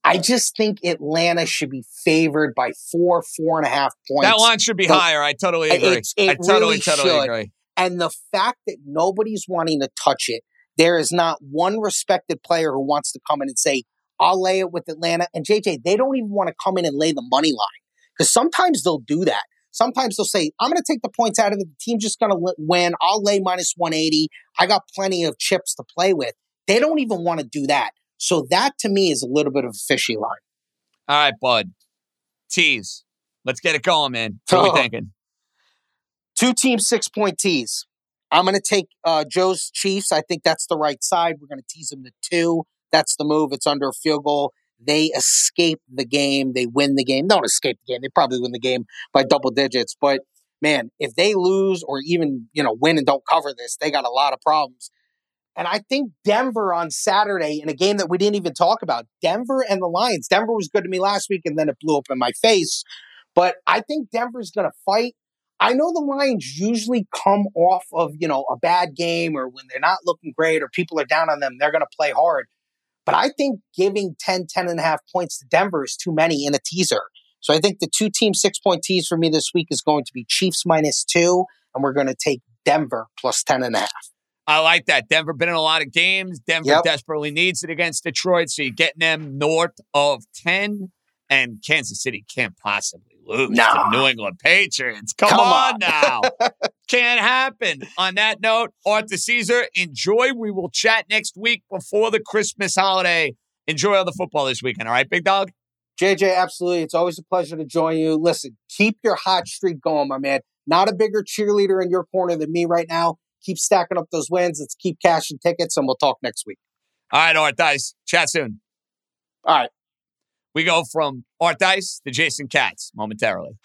Speaker 9: I- just think Atlanta should be favored by four, four and a half points.
Speaker 2: That line should be higher. I totally agree.
Speaker 9: it's- it
Speaker 2: I totally,
Speaker 9: really
Speaker 2: totally
Speaker 9: should.
Speaker 2: agree.
Speaker 9: And the fact that nobody's wanting to touch it, there is not one respected player who wants to come in and say, I'll lay it with Atlanta. And JJ, they don't even want to come in and lay the money line because sometimes they'll do that. Sometimes they'll say, I'm going to take the points out of it. The team's just going to win. I'll lay minus 180. I got plenty of chips to play with. They don't even want to do that. So that to me is a little bit of a fishy line.
Speaker 2: All right, bud. Tease. Let's get it going, man. What are we thinking?
Speaker 9: Two team six point tees. I'm going to take uh, Joe's Chiefs. I think that's the right side. We're going to tease them to two. That's the move. It's under a field goal. They escape the game. They win the game. Don't escape the game. They probably win the game by double digits. But man, if they lose or even you know win and don't cover this, they got a lot of problems. And I think Denver on Saturday in a game that we didn't even talk about, Denver and the Lions. Denver was good to me last week, and then it blew up in my face. But I think Denver's going to fight. I know the Lions usually come off of, you know, a bad game or when they're not looking great or people are down on them, they're going to play hard. But I think giving 10, 10 and a half points to Denver is too many in a teaser. So I think the two team six point tease for me this week is going to be Chiefs minus two, and we're going to take Denver plus 10 and a half.
Speaker 2: I like that. Denver been in a lot of games. Denver
Speaker 9: Yep.
Speaker 2: desperately needs it against Detroit, so you're getting them north of 10, and Kansas City can't possibly lose
Speaker 9: Nah.
Speaker 2: to New England Patriots. Come,
Speaker 9: Come
Speaker 2: on,
Speaker 9: on.
Speaker 2: now. can't happen. On that note, Art DiCesare, enjoy. We will chat next week before the Christmas holiday. Enjoy all the football this weekend. All right, big dog?
Speaker 9: JJ, absolutely. It's always a pleasure to join you. Listen, keep your hot streak going, my man. Not a bigger cheerleader in your corner than me right now. Keep stacking up those wins. Let's keep cashing tickets, and we'll talk next week.
Speaker 2: All right, Art Dice. Chat soon.
Speaker 9: All right.
Speaker 2: We go from Art Dice to Jason Katz momentarily.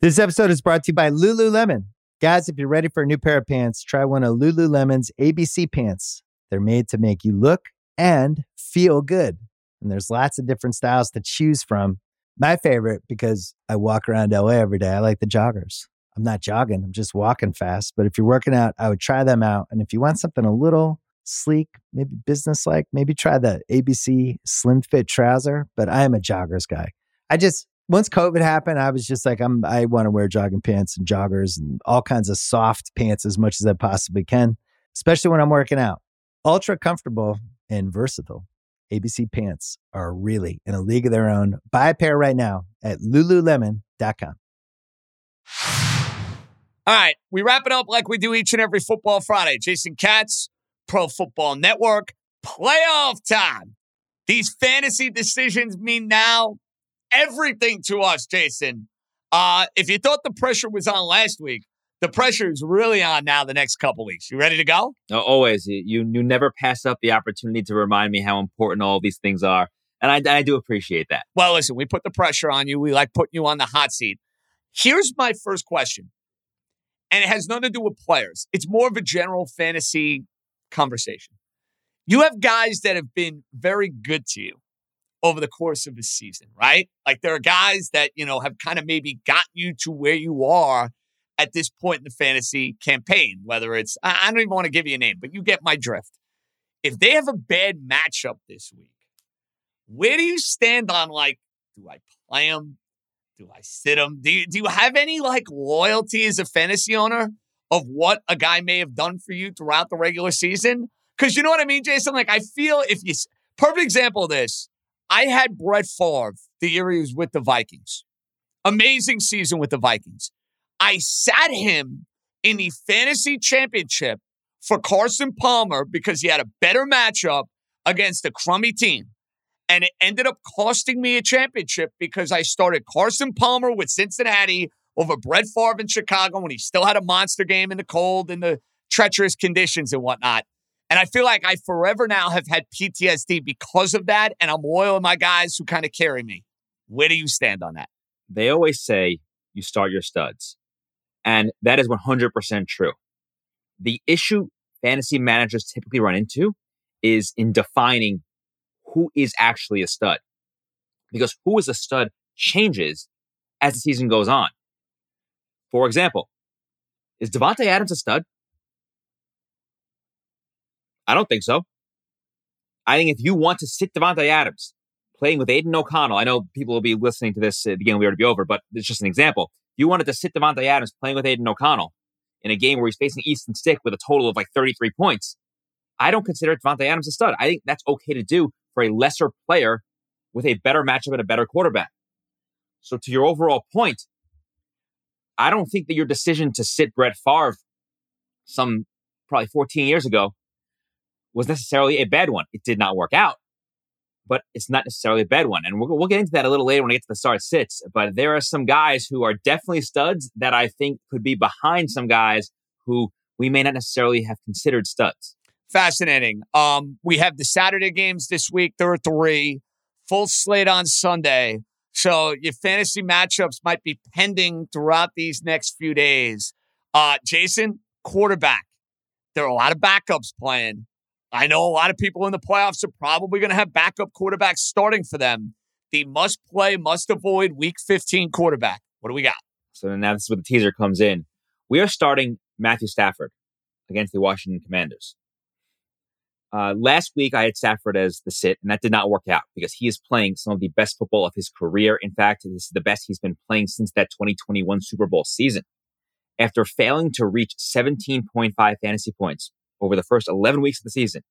Speaker 8: This episode is brought to you by Lululemon. Guys, if you're ready for a new pair of pants, try one of Lululemon's ABC pants. They're made to make you look and feel good. And there's lots of different styles to choose from. My favorite, because I walk around LA every day, I like the joggers. I'm not jogging, I'm just walking fast. But if you're working out, I would try them out. And if you want something a little sleek, maybe business like, maybe try the ABC Slim Fit trouser. But I am a joggers guy. I just, once COVID happened, I was just like, I'm, I want to wear jogging pants and joggers and all kinds of soft pants as much as I possibly can, especially when I'm working out. Ultra comfortable and versatile. ABC pants are really in a league of their own. Buy a pair right now at lululemon.com.
Speaker 2: All right, we wrap it up like we do each and every football Friday. Jason Katz, Pro Football Network, playoff time. These fantasy decisions mean now everything to us, Jason. Uh, if you thought the pressure was on last week, the pressure is really on now the next couple weeks. You ready to go?
Speaker 10: No, always. You you never pass up the opportunity to remind me how important all these things are, and I, I do appreciate that.
Speaker 2: Well, listen, we put the pressure on you. We like putting you on the hot seat. Here's my first question, and it has nothing to do with players. It's more of a general fantasy conversation. You have guys that have been very good to you over the course of a season, right? Like there are guys that, you know, have kind of maybe gotten you to where you are at this point in the fantasy campaign, whether it's, I don't even want to give you a name, but you get my drift. If they have a bad matchup this week, where do you stand on like, do I play them? Do I sit them? Do you, do you have any like loyalty as a fantasy owner of what a guy may have done for you throughout the regular season? Because you know what I mean, Jason? Like, I feel if you, perfect example of this, I had Brett Favre the year he was with the Vikings. Amazing season with the Vikings. I sat him in the fantasy championship for Carson Palmer because he had a better matchup against a crummy team. And it ended up costing me a championship because I started Carson Palmer with Cincinnati over Brett Favre in Chicago when he still had a monster game in the cold and the treacherous conditions and whatnot. And I feel like I forever now have had PTSD because of that. And I'm loyal to my guys who kind of carry me. Where do you stand on that?
Speaker 10: They always say you start your studs, and that is 100% true. The issue fantasy managers typically run into is in defining who is actually a stud, because who is a stud changes as the season goes on. For example, is Davante Adams a stud? I don't think so. I think if you want to sit Davante Adams playing with Aidan O'Connell, I know people will be listening to this, the game will already be over, but it's just an example. If you wanted to sit Davante Adams playing with Aidan O'Connell in a game where he's facing Easton Stick with a total of like 33 points, I don't consider Davante Adams a stud. I think that's okay to do for a lesser player with a better matchup and a better quarterback. So to your overall point, I don't think that your decision to sit Brett Favre some probably 14 years ago was necessarily a bad one. It did not work out, but it's not necessarily a bad one. And we'll, we'll get into that a little later when I get to the start sits. But there are some guys who are definitely studs that I think could be behind some guys who we may not necessarily have considered studs.
Speaker 2: Fascinating. Um, we have the Saturday games this week. There are three. Full slate on Sunday. So your fantasy matchups might be pending throughout these next few days. Uh, Jason, quarterback. There are a lot of backups playing. I know a lot of people in the playoffs are probably going to have backup quarterbacks starting for them. The must play, must avoid week 15 quarterback. What do we got?
Speaker 10: So now this is where the teaser comes in. We are starting Matthew Stafford against the Washington Commanders. Uh, last week, I had Stafford as the sit, and that did not work out because he is playing some of the best football of his career. In fact, this is the best he's been playing since that 2021 Super Bowl season. After failing to reach 17.5 fantasy points over the first 11 weeks of the season,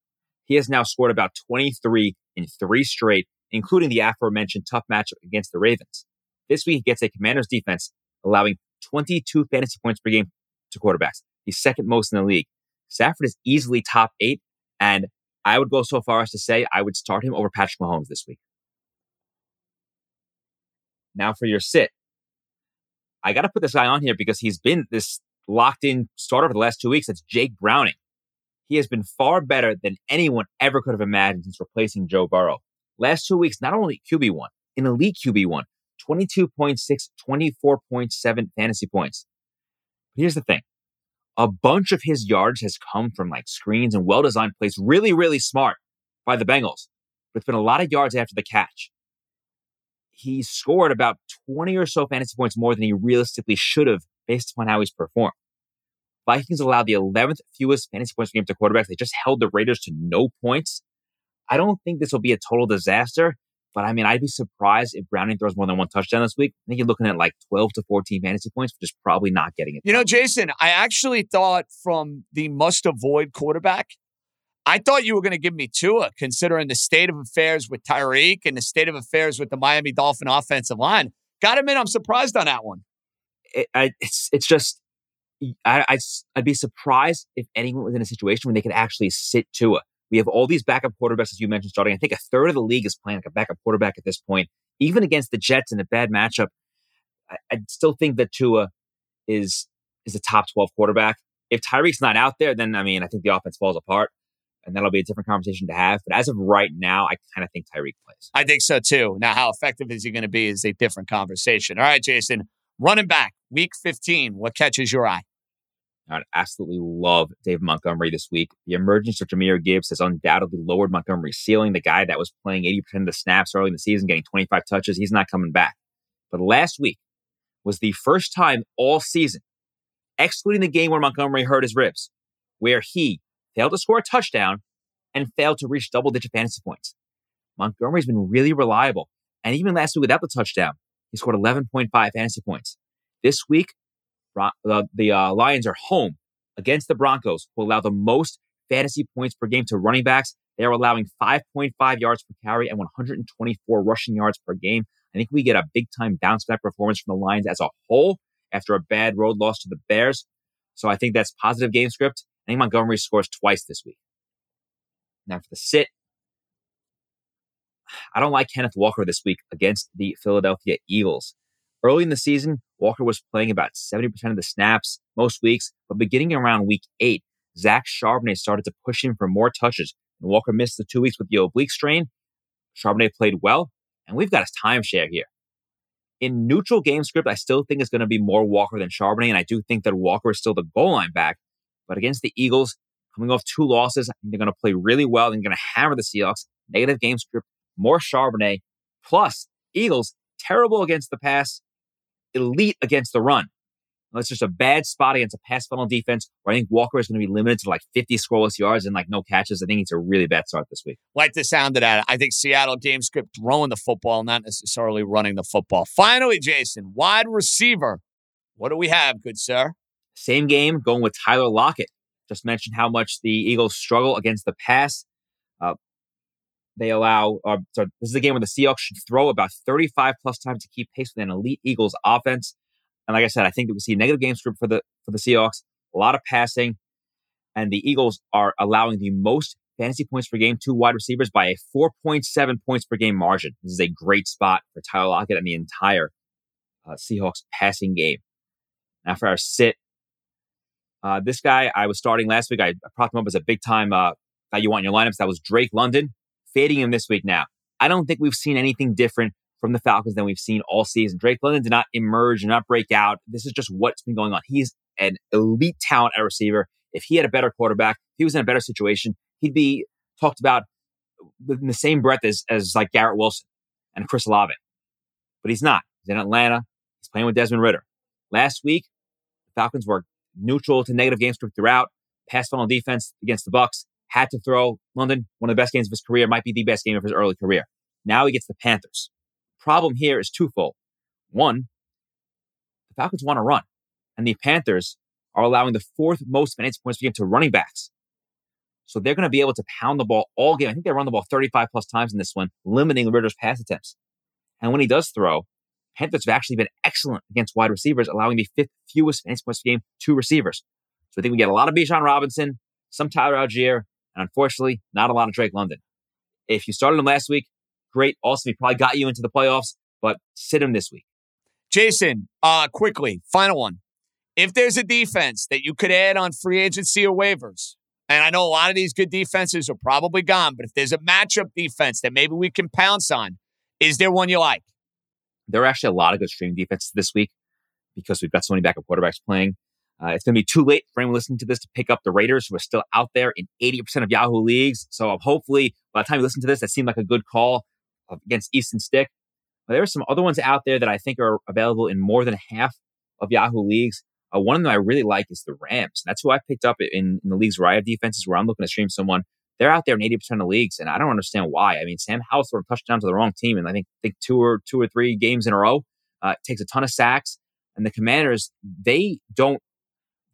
Speaker 10: he has now scored about 23 in three straight, including the aforementioned tough matchup against the Ravens. This week, he gets a commander's defense, allowing 22 fantasy points per game to quarterbacks. He's second most in the league. Stafford is easily top eight and I would go so far as to say I would start him over Patrick Mahomes this week. Now for your sit. I got to put this guy on here because he's been this locked in starter for the last two weeks. That's Jake Browning. He has been far better than anyone ever could have imagined since replacing Joe Burrow. Last two weeks, not only QB1, an elite QB1, 22.6, 24.7 fantasy points. But here's the thing a bunch of his yards has come from like screens and well designed plays, really, really smart by the Bengals. But it's been a lot of yards after the catch. He scored about 20 or so fantasy points more than he realistically should have based upon how he's performed. Vikings allowed the 11th fewest fantasy points per game to quarterbacks. They just held the Raiders to no points. I don't think this will be a total disaster, but I mean, I'd be surprised if Browning throws more than one touchdown this week. I think you're looking at like 12 to 14 fantasy points, which is probably not getting it.
Speaker 2: You know, Jason, I actually thought from the must avoid quarterback, I thought you were going to give me Tua, considering the state of affairs with Tyreek and the state of affairs with the Miami Dolphin offensive line. Got him in. I'm surprised on that one.
Speaker 10: It, I, it's it's just I, I I'd be surprised if anyone was in a situation where they could actually sit Tua. We have all these backup quarterbacks, as you mentioned, starting. I think a third of the league is playing like a backup quarterback at this point. Even against the Jets in a bad matchup, I, I still think that Tua is is a top 12 quarterback. If Tyreek's not out there, then I mean, I think the offense falls apart. And that'll be a different conversation to have. But as of right now, I kind of think Tyreek plays.
Speaker 2: I think so too. Now, how effective is he going to be is a different conversation. All right, Jason, running back, week 15, what catches your eye?
Speaker 10: I absolutely love David Montgomery this week. The emergence of Jahmyr Gibbs has undoubtedly lowered Montgomery's ceiling. The guy that was playing 80% of the snaps early in the season, getting 25 touches, he's not coming back. But last week was the first time all season, excluding the game where Montgomery hurt his ribs, where he failed to score a touchdown and failed to reach double digit fantasy points. Montgomery's been really reliable. And even last week without the touchdown, he scored 11.5 fantasy points. This week, the, the uh, Lions are home against the Broncos, who allow the most fantasy points per game to running backs. They are allowing 5.5 yards per carry and 124 rushing yards per game. I think we get a big time bounce back performance from the Lions as a whole after a bad road loss to the Bears. So I think that's positive game script. I think Montgomery scores twice this week. Now for the sit, I don't like Kenneth Walker this week against the Philadelphia Eagles. Early in the season, Walker was playing about 70% of the snaps most weeks, but beginning around week eight, Zach Charbonnet started to push him for more touches. And Walker missed the two weeks with the oblique strain. Charbonnet played well, and we've got a timeshare here. In neutral game script, I still think it's going to be more Walker than Charbonnet, and I do think that Walker is still the goal line back. But against the Eagles, coming off two losses, I think they're going to play really well. They're going to hammer the Seahawks. Negative game script, more Charbonnet. Plus, Eagles, terrible against the pass, elite against the run. That's just a bad spot against a pass funnel defense where I think Walker is going to be limited to like 50 scoreless yards and like no catches. I think it's a really bad start this week.
Speaker 2: Like the sound of that. I think Seattle game script throwing the football, not necessarily running the football. Finally, Jason, wide receiver. What do we have, good sir?
Speaker 10: Same game, going with Tyler Lockett. Just mentioned how much the Eagles struggle against the pass. They allow, uh, so this is a game where the Seahawks should throw about 35 plus times to keep pace with an elite Eagles offense. And like I said, I think that we see negative game script for the for the Seahawks, a lot of passing, and the Eagles are allowing the most fantasy points per game to wide receivers by a 4.7 points per game margin. This is a great spot for Tyler Lockett and the entire uh, Seahawks passing game. Now for our sit, uh, this guy I was starting last week. I, I propped him up as a big time uh, that you want in your lineups. That was Drake London fading him this week now. I don't think we've seen anything different from the Falcons than we've seen all season. Drake London did not emerge and not break out. This is just what's been going on. He's an elite talent at receiver. If he had a better quarterback, he was in a better situation, he'd be talked about in the same breath as, as like Garrett Wilson and Chris Olave. But he's not. He's in Atlanta. He's playing with Desmond Ridder. Last week, the Falcons were neutral to negative game script throughout. Pass funnel defense against the Bucs had to throw London, one of the best games of his career, might be the best game of his early career. Now he gets the Panthers. Problem here is twofold. One, the Falcons want to run, and the Panthers are allowing the fourth most fantasy points per game to running backs. So they're going to be able to pound the ball all game. I think they run the ball 35 plus times in this one, limiting Ridder's pass attempts. And when he does throw, Panthers have actually been excellent against wide receivers, allowing the fifth fewest fantasy points per game to receivers. So I think we get a lot of Bijan Robinson, some Tyler Allgeier, and unfortunately, not a lot of Drake London. If you started him last week, great. Also, he probably got you into the playoffs, but sit him this week.
Speaker 2: Jason, uh, quickly, final one. If there's a defense that you could add on free agency or waivers, and I know a lot of these good defenses are probably gone, but if there's a matchup defense that maybe we can pounce on, is there one you like?
Speaker 10: There are actually a lot of good streaming defenses this week because we've got so many backup quarterbacks playing. Uh, it's going to be too late for anyone listening to this to pick up the Raiders, who are still out there in 80% of Yahoo leagues. So um, hopefully, by the time you listen to this, that seemed like a good call against Easton Stick. But there are some other ones out there that I think are available in more than half of Yahoo leagues. Uh, one of them I really like is the Rams. That's who I picked up in, in, the leagues where I have defenses where I'm looking to stream someone. They're out there in 80% of leagues, and I don't understand why. I mean, Sam Howell sort of a touchdown to the wrong team, and I think, think two or two or three games in a row. Uh, takes a ton of sacks, and the Commanders they don't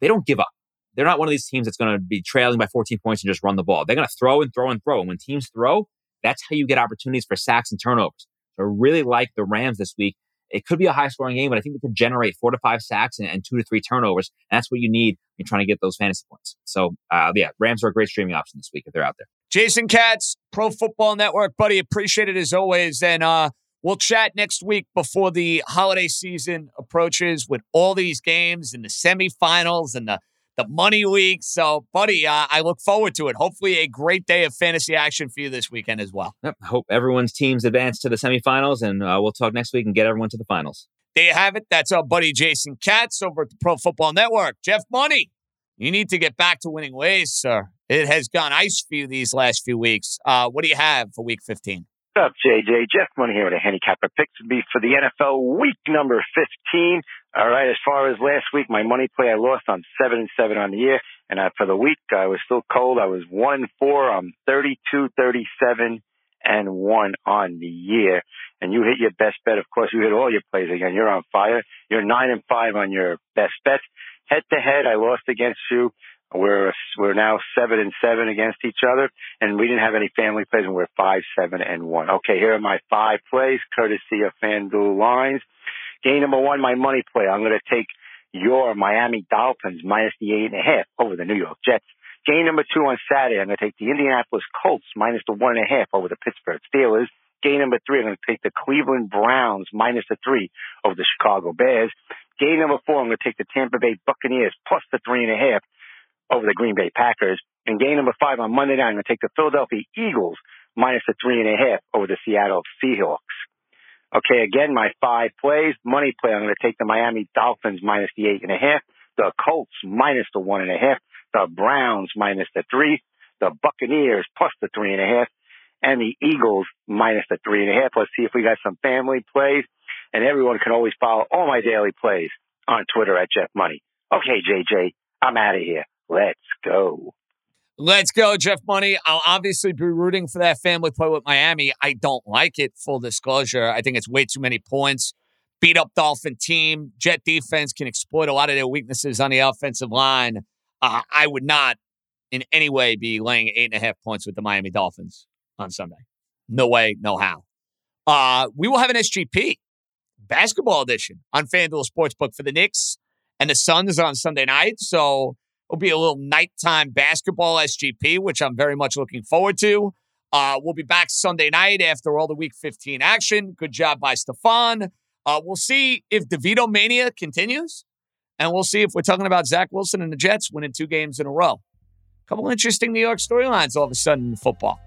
Speaker 10: they don't give up. They're not one of these teams that's going to be trailing by 14 points and just run the ball. They're going to throw and throw and throw. And when teams throw, that's how you get opportunities for sacks and turnovers. So I really like the Rams this week. It could be a high scoring game, but I think they could generate four to five sacks and, and two to three turnovers. And that's what you need in trying to get those fantasy points. So, uh, yeah, Rams are a great streaming option this week if they're out there.
Speaker 2: Jason Katz, Pro Football Network, buddy, appreciate it as always. And uh, we'll chat next week before the holiday season approaches with all these games and the semifinals and the the money week. So, buddy, uh, I look forward to it. Hopefully, a great day of fantasy action for you this weekend as well.
Speaker 10: Yep. Hope everyone's teams advance to the semifinals, and uh, we'll talk next week and get everyone to the finals.
Speaker 2: There you have it. That's our buddy Jason Katz over at the Pro Football Network. Jeff Money, you need to get back to winning ways, sir. It has gone ice for you these last few weeks. Uh, what do you have for Week 15?
Speaker 11: What's up, JJ? Jeff Money here with a handicapper picks to be for the NFL week number 15. All right. As far as last week, my money play, I lost on seven and seven on the year. And uh, for the week, I was still cold. I was one and four. I'm 32, 37 and one on the year. And you hit your best bet. Of course, you hit all your plays again. You're on fire. You're nine and five on your best bets. Head to head, I lost against you. We're we're now seven and seven against each other, and we didn't have any family plays, and we're five, seven, and one. Okay, here are my five plays, courtesy of FanDuel Lines. Game number one, my money play. I'm going to take your Miami Dolphins minus the eight and a half over the New York Jets. Game number two on Saturday, I'm going to take the Indianapolis Colts minus the one and a half over the Pittsburgh Steelers. Game number three, I'm going to take the Cleveland Browns minus the three over the Chicago Bears. Game number four, I'm going to take the Tampa Bay Buccaneers plus the three and a half over the Green Bay Packers. And game number five on Monday night, I'm going to take the Philadelphia Eagles minus the three and a half over the Seattle Seahawks. Okay, again, my five plays. Money play, I'm going to take the Miami Dolphins minus the eight and a half, the Colts minus the one and a half, the Browns minus the three, the Buccaneers plus the three and a half, and the Eagles minus the three and a half. Let's see if we got some family plays. And everyone can always follow all my daily plays on Twitter at Jeff Money. Okay, JJ, I'm out of here. Let's go.
Speaker 2: Let's go, Jeff Money. I'll obviously be rooting for that family play with Miami. I don't like it, full disclosure. I think it's way too many points. Beat up Dolphin team. Jet defense can exploit a lot of their weaknesses on the offensive line. Uh, I would not in any way be laying eight and a half points with the Miami Dolphins on Sunday. No way, no how. Uh, we will have an SGP basketball edition on FanDuel Sportsbook for the Knicks and the Suns on Sunday night. So will be a little nighttime basketball SGP, which I'm very much looking forward to. Uh, we'll be back Sunday night after all the Week 15 action. Good job by Stefan. Uh, we'll see if DeVito mania continues, and we'll see if we're talking about Zach Wilson and the Jets winning two games in a row. A couple interesting New York storylines all of a sudden in football,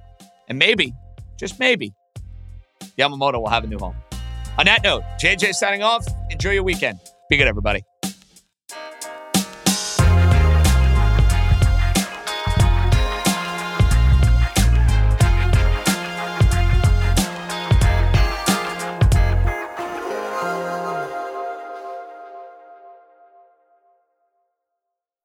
Speaker 2: and maybe, just maybe, Yamamoto will have a new home. On that note, JJ signing off. Enjoy your weekend. Be good, everybody.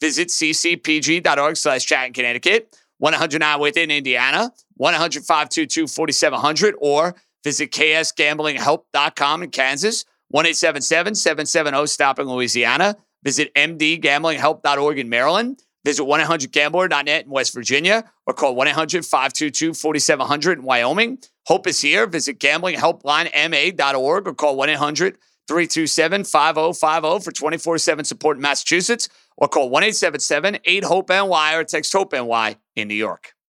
Speaker 2: visit ccpg.org slash chat in Connecticut, 109 within Indiana, 100 522 4700, or visit ksgamblinghelp.com in Kansas, 1 877 770 STOP in Louisiana. Visit mdgamblinghelp.org in Maryland. Visit 1-800-GAMBLER.net in West Virginia or call 1-800-522-4700 in Wyoming. Hope is here. Visit gamblinghelplinema.org or call 1-800-327-5050 for 24-7 support in Massachusetts or call 1-877-8-HOPE-NY or text HOPE-NY in New York.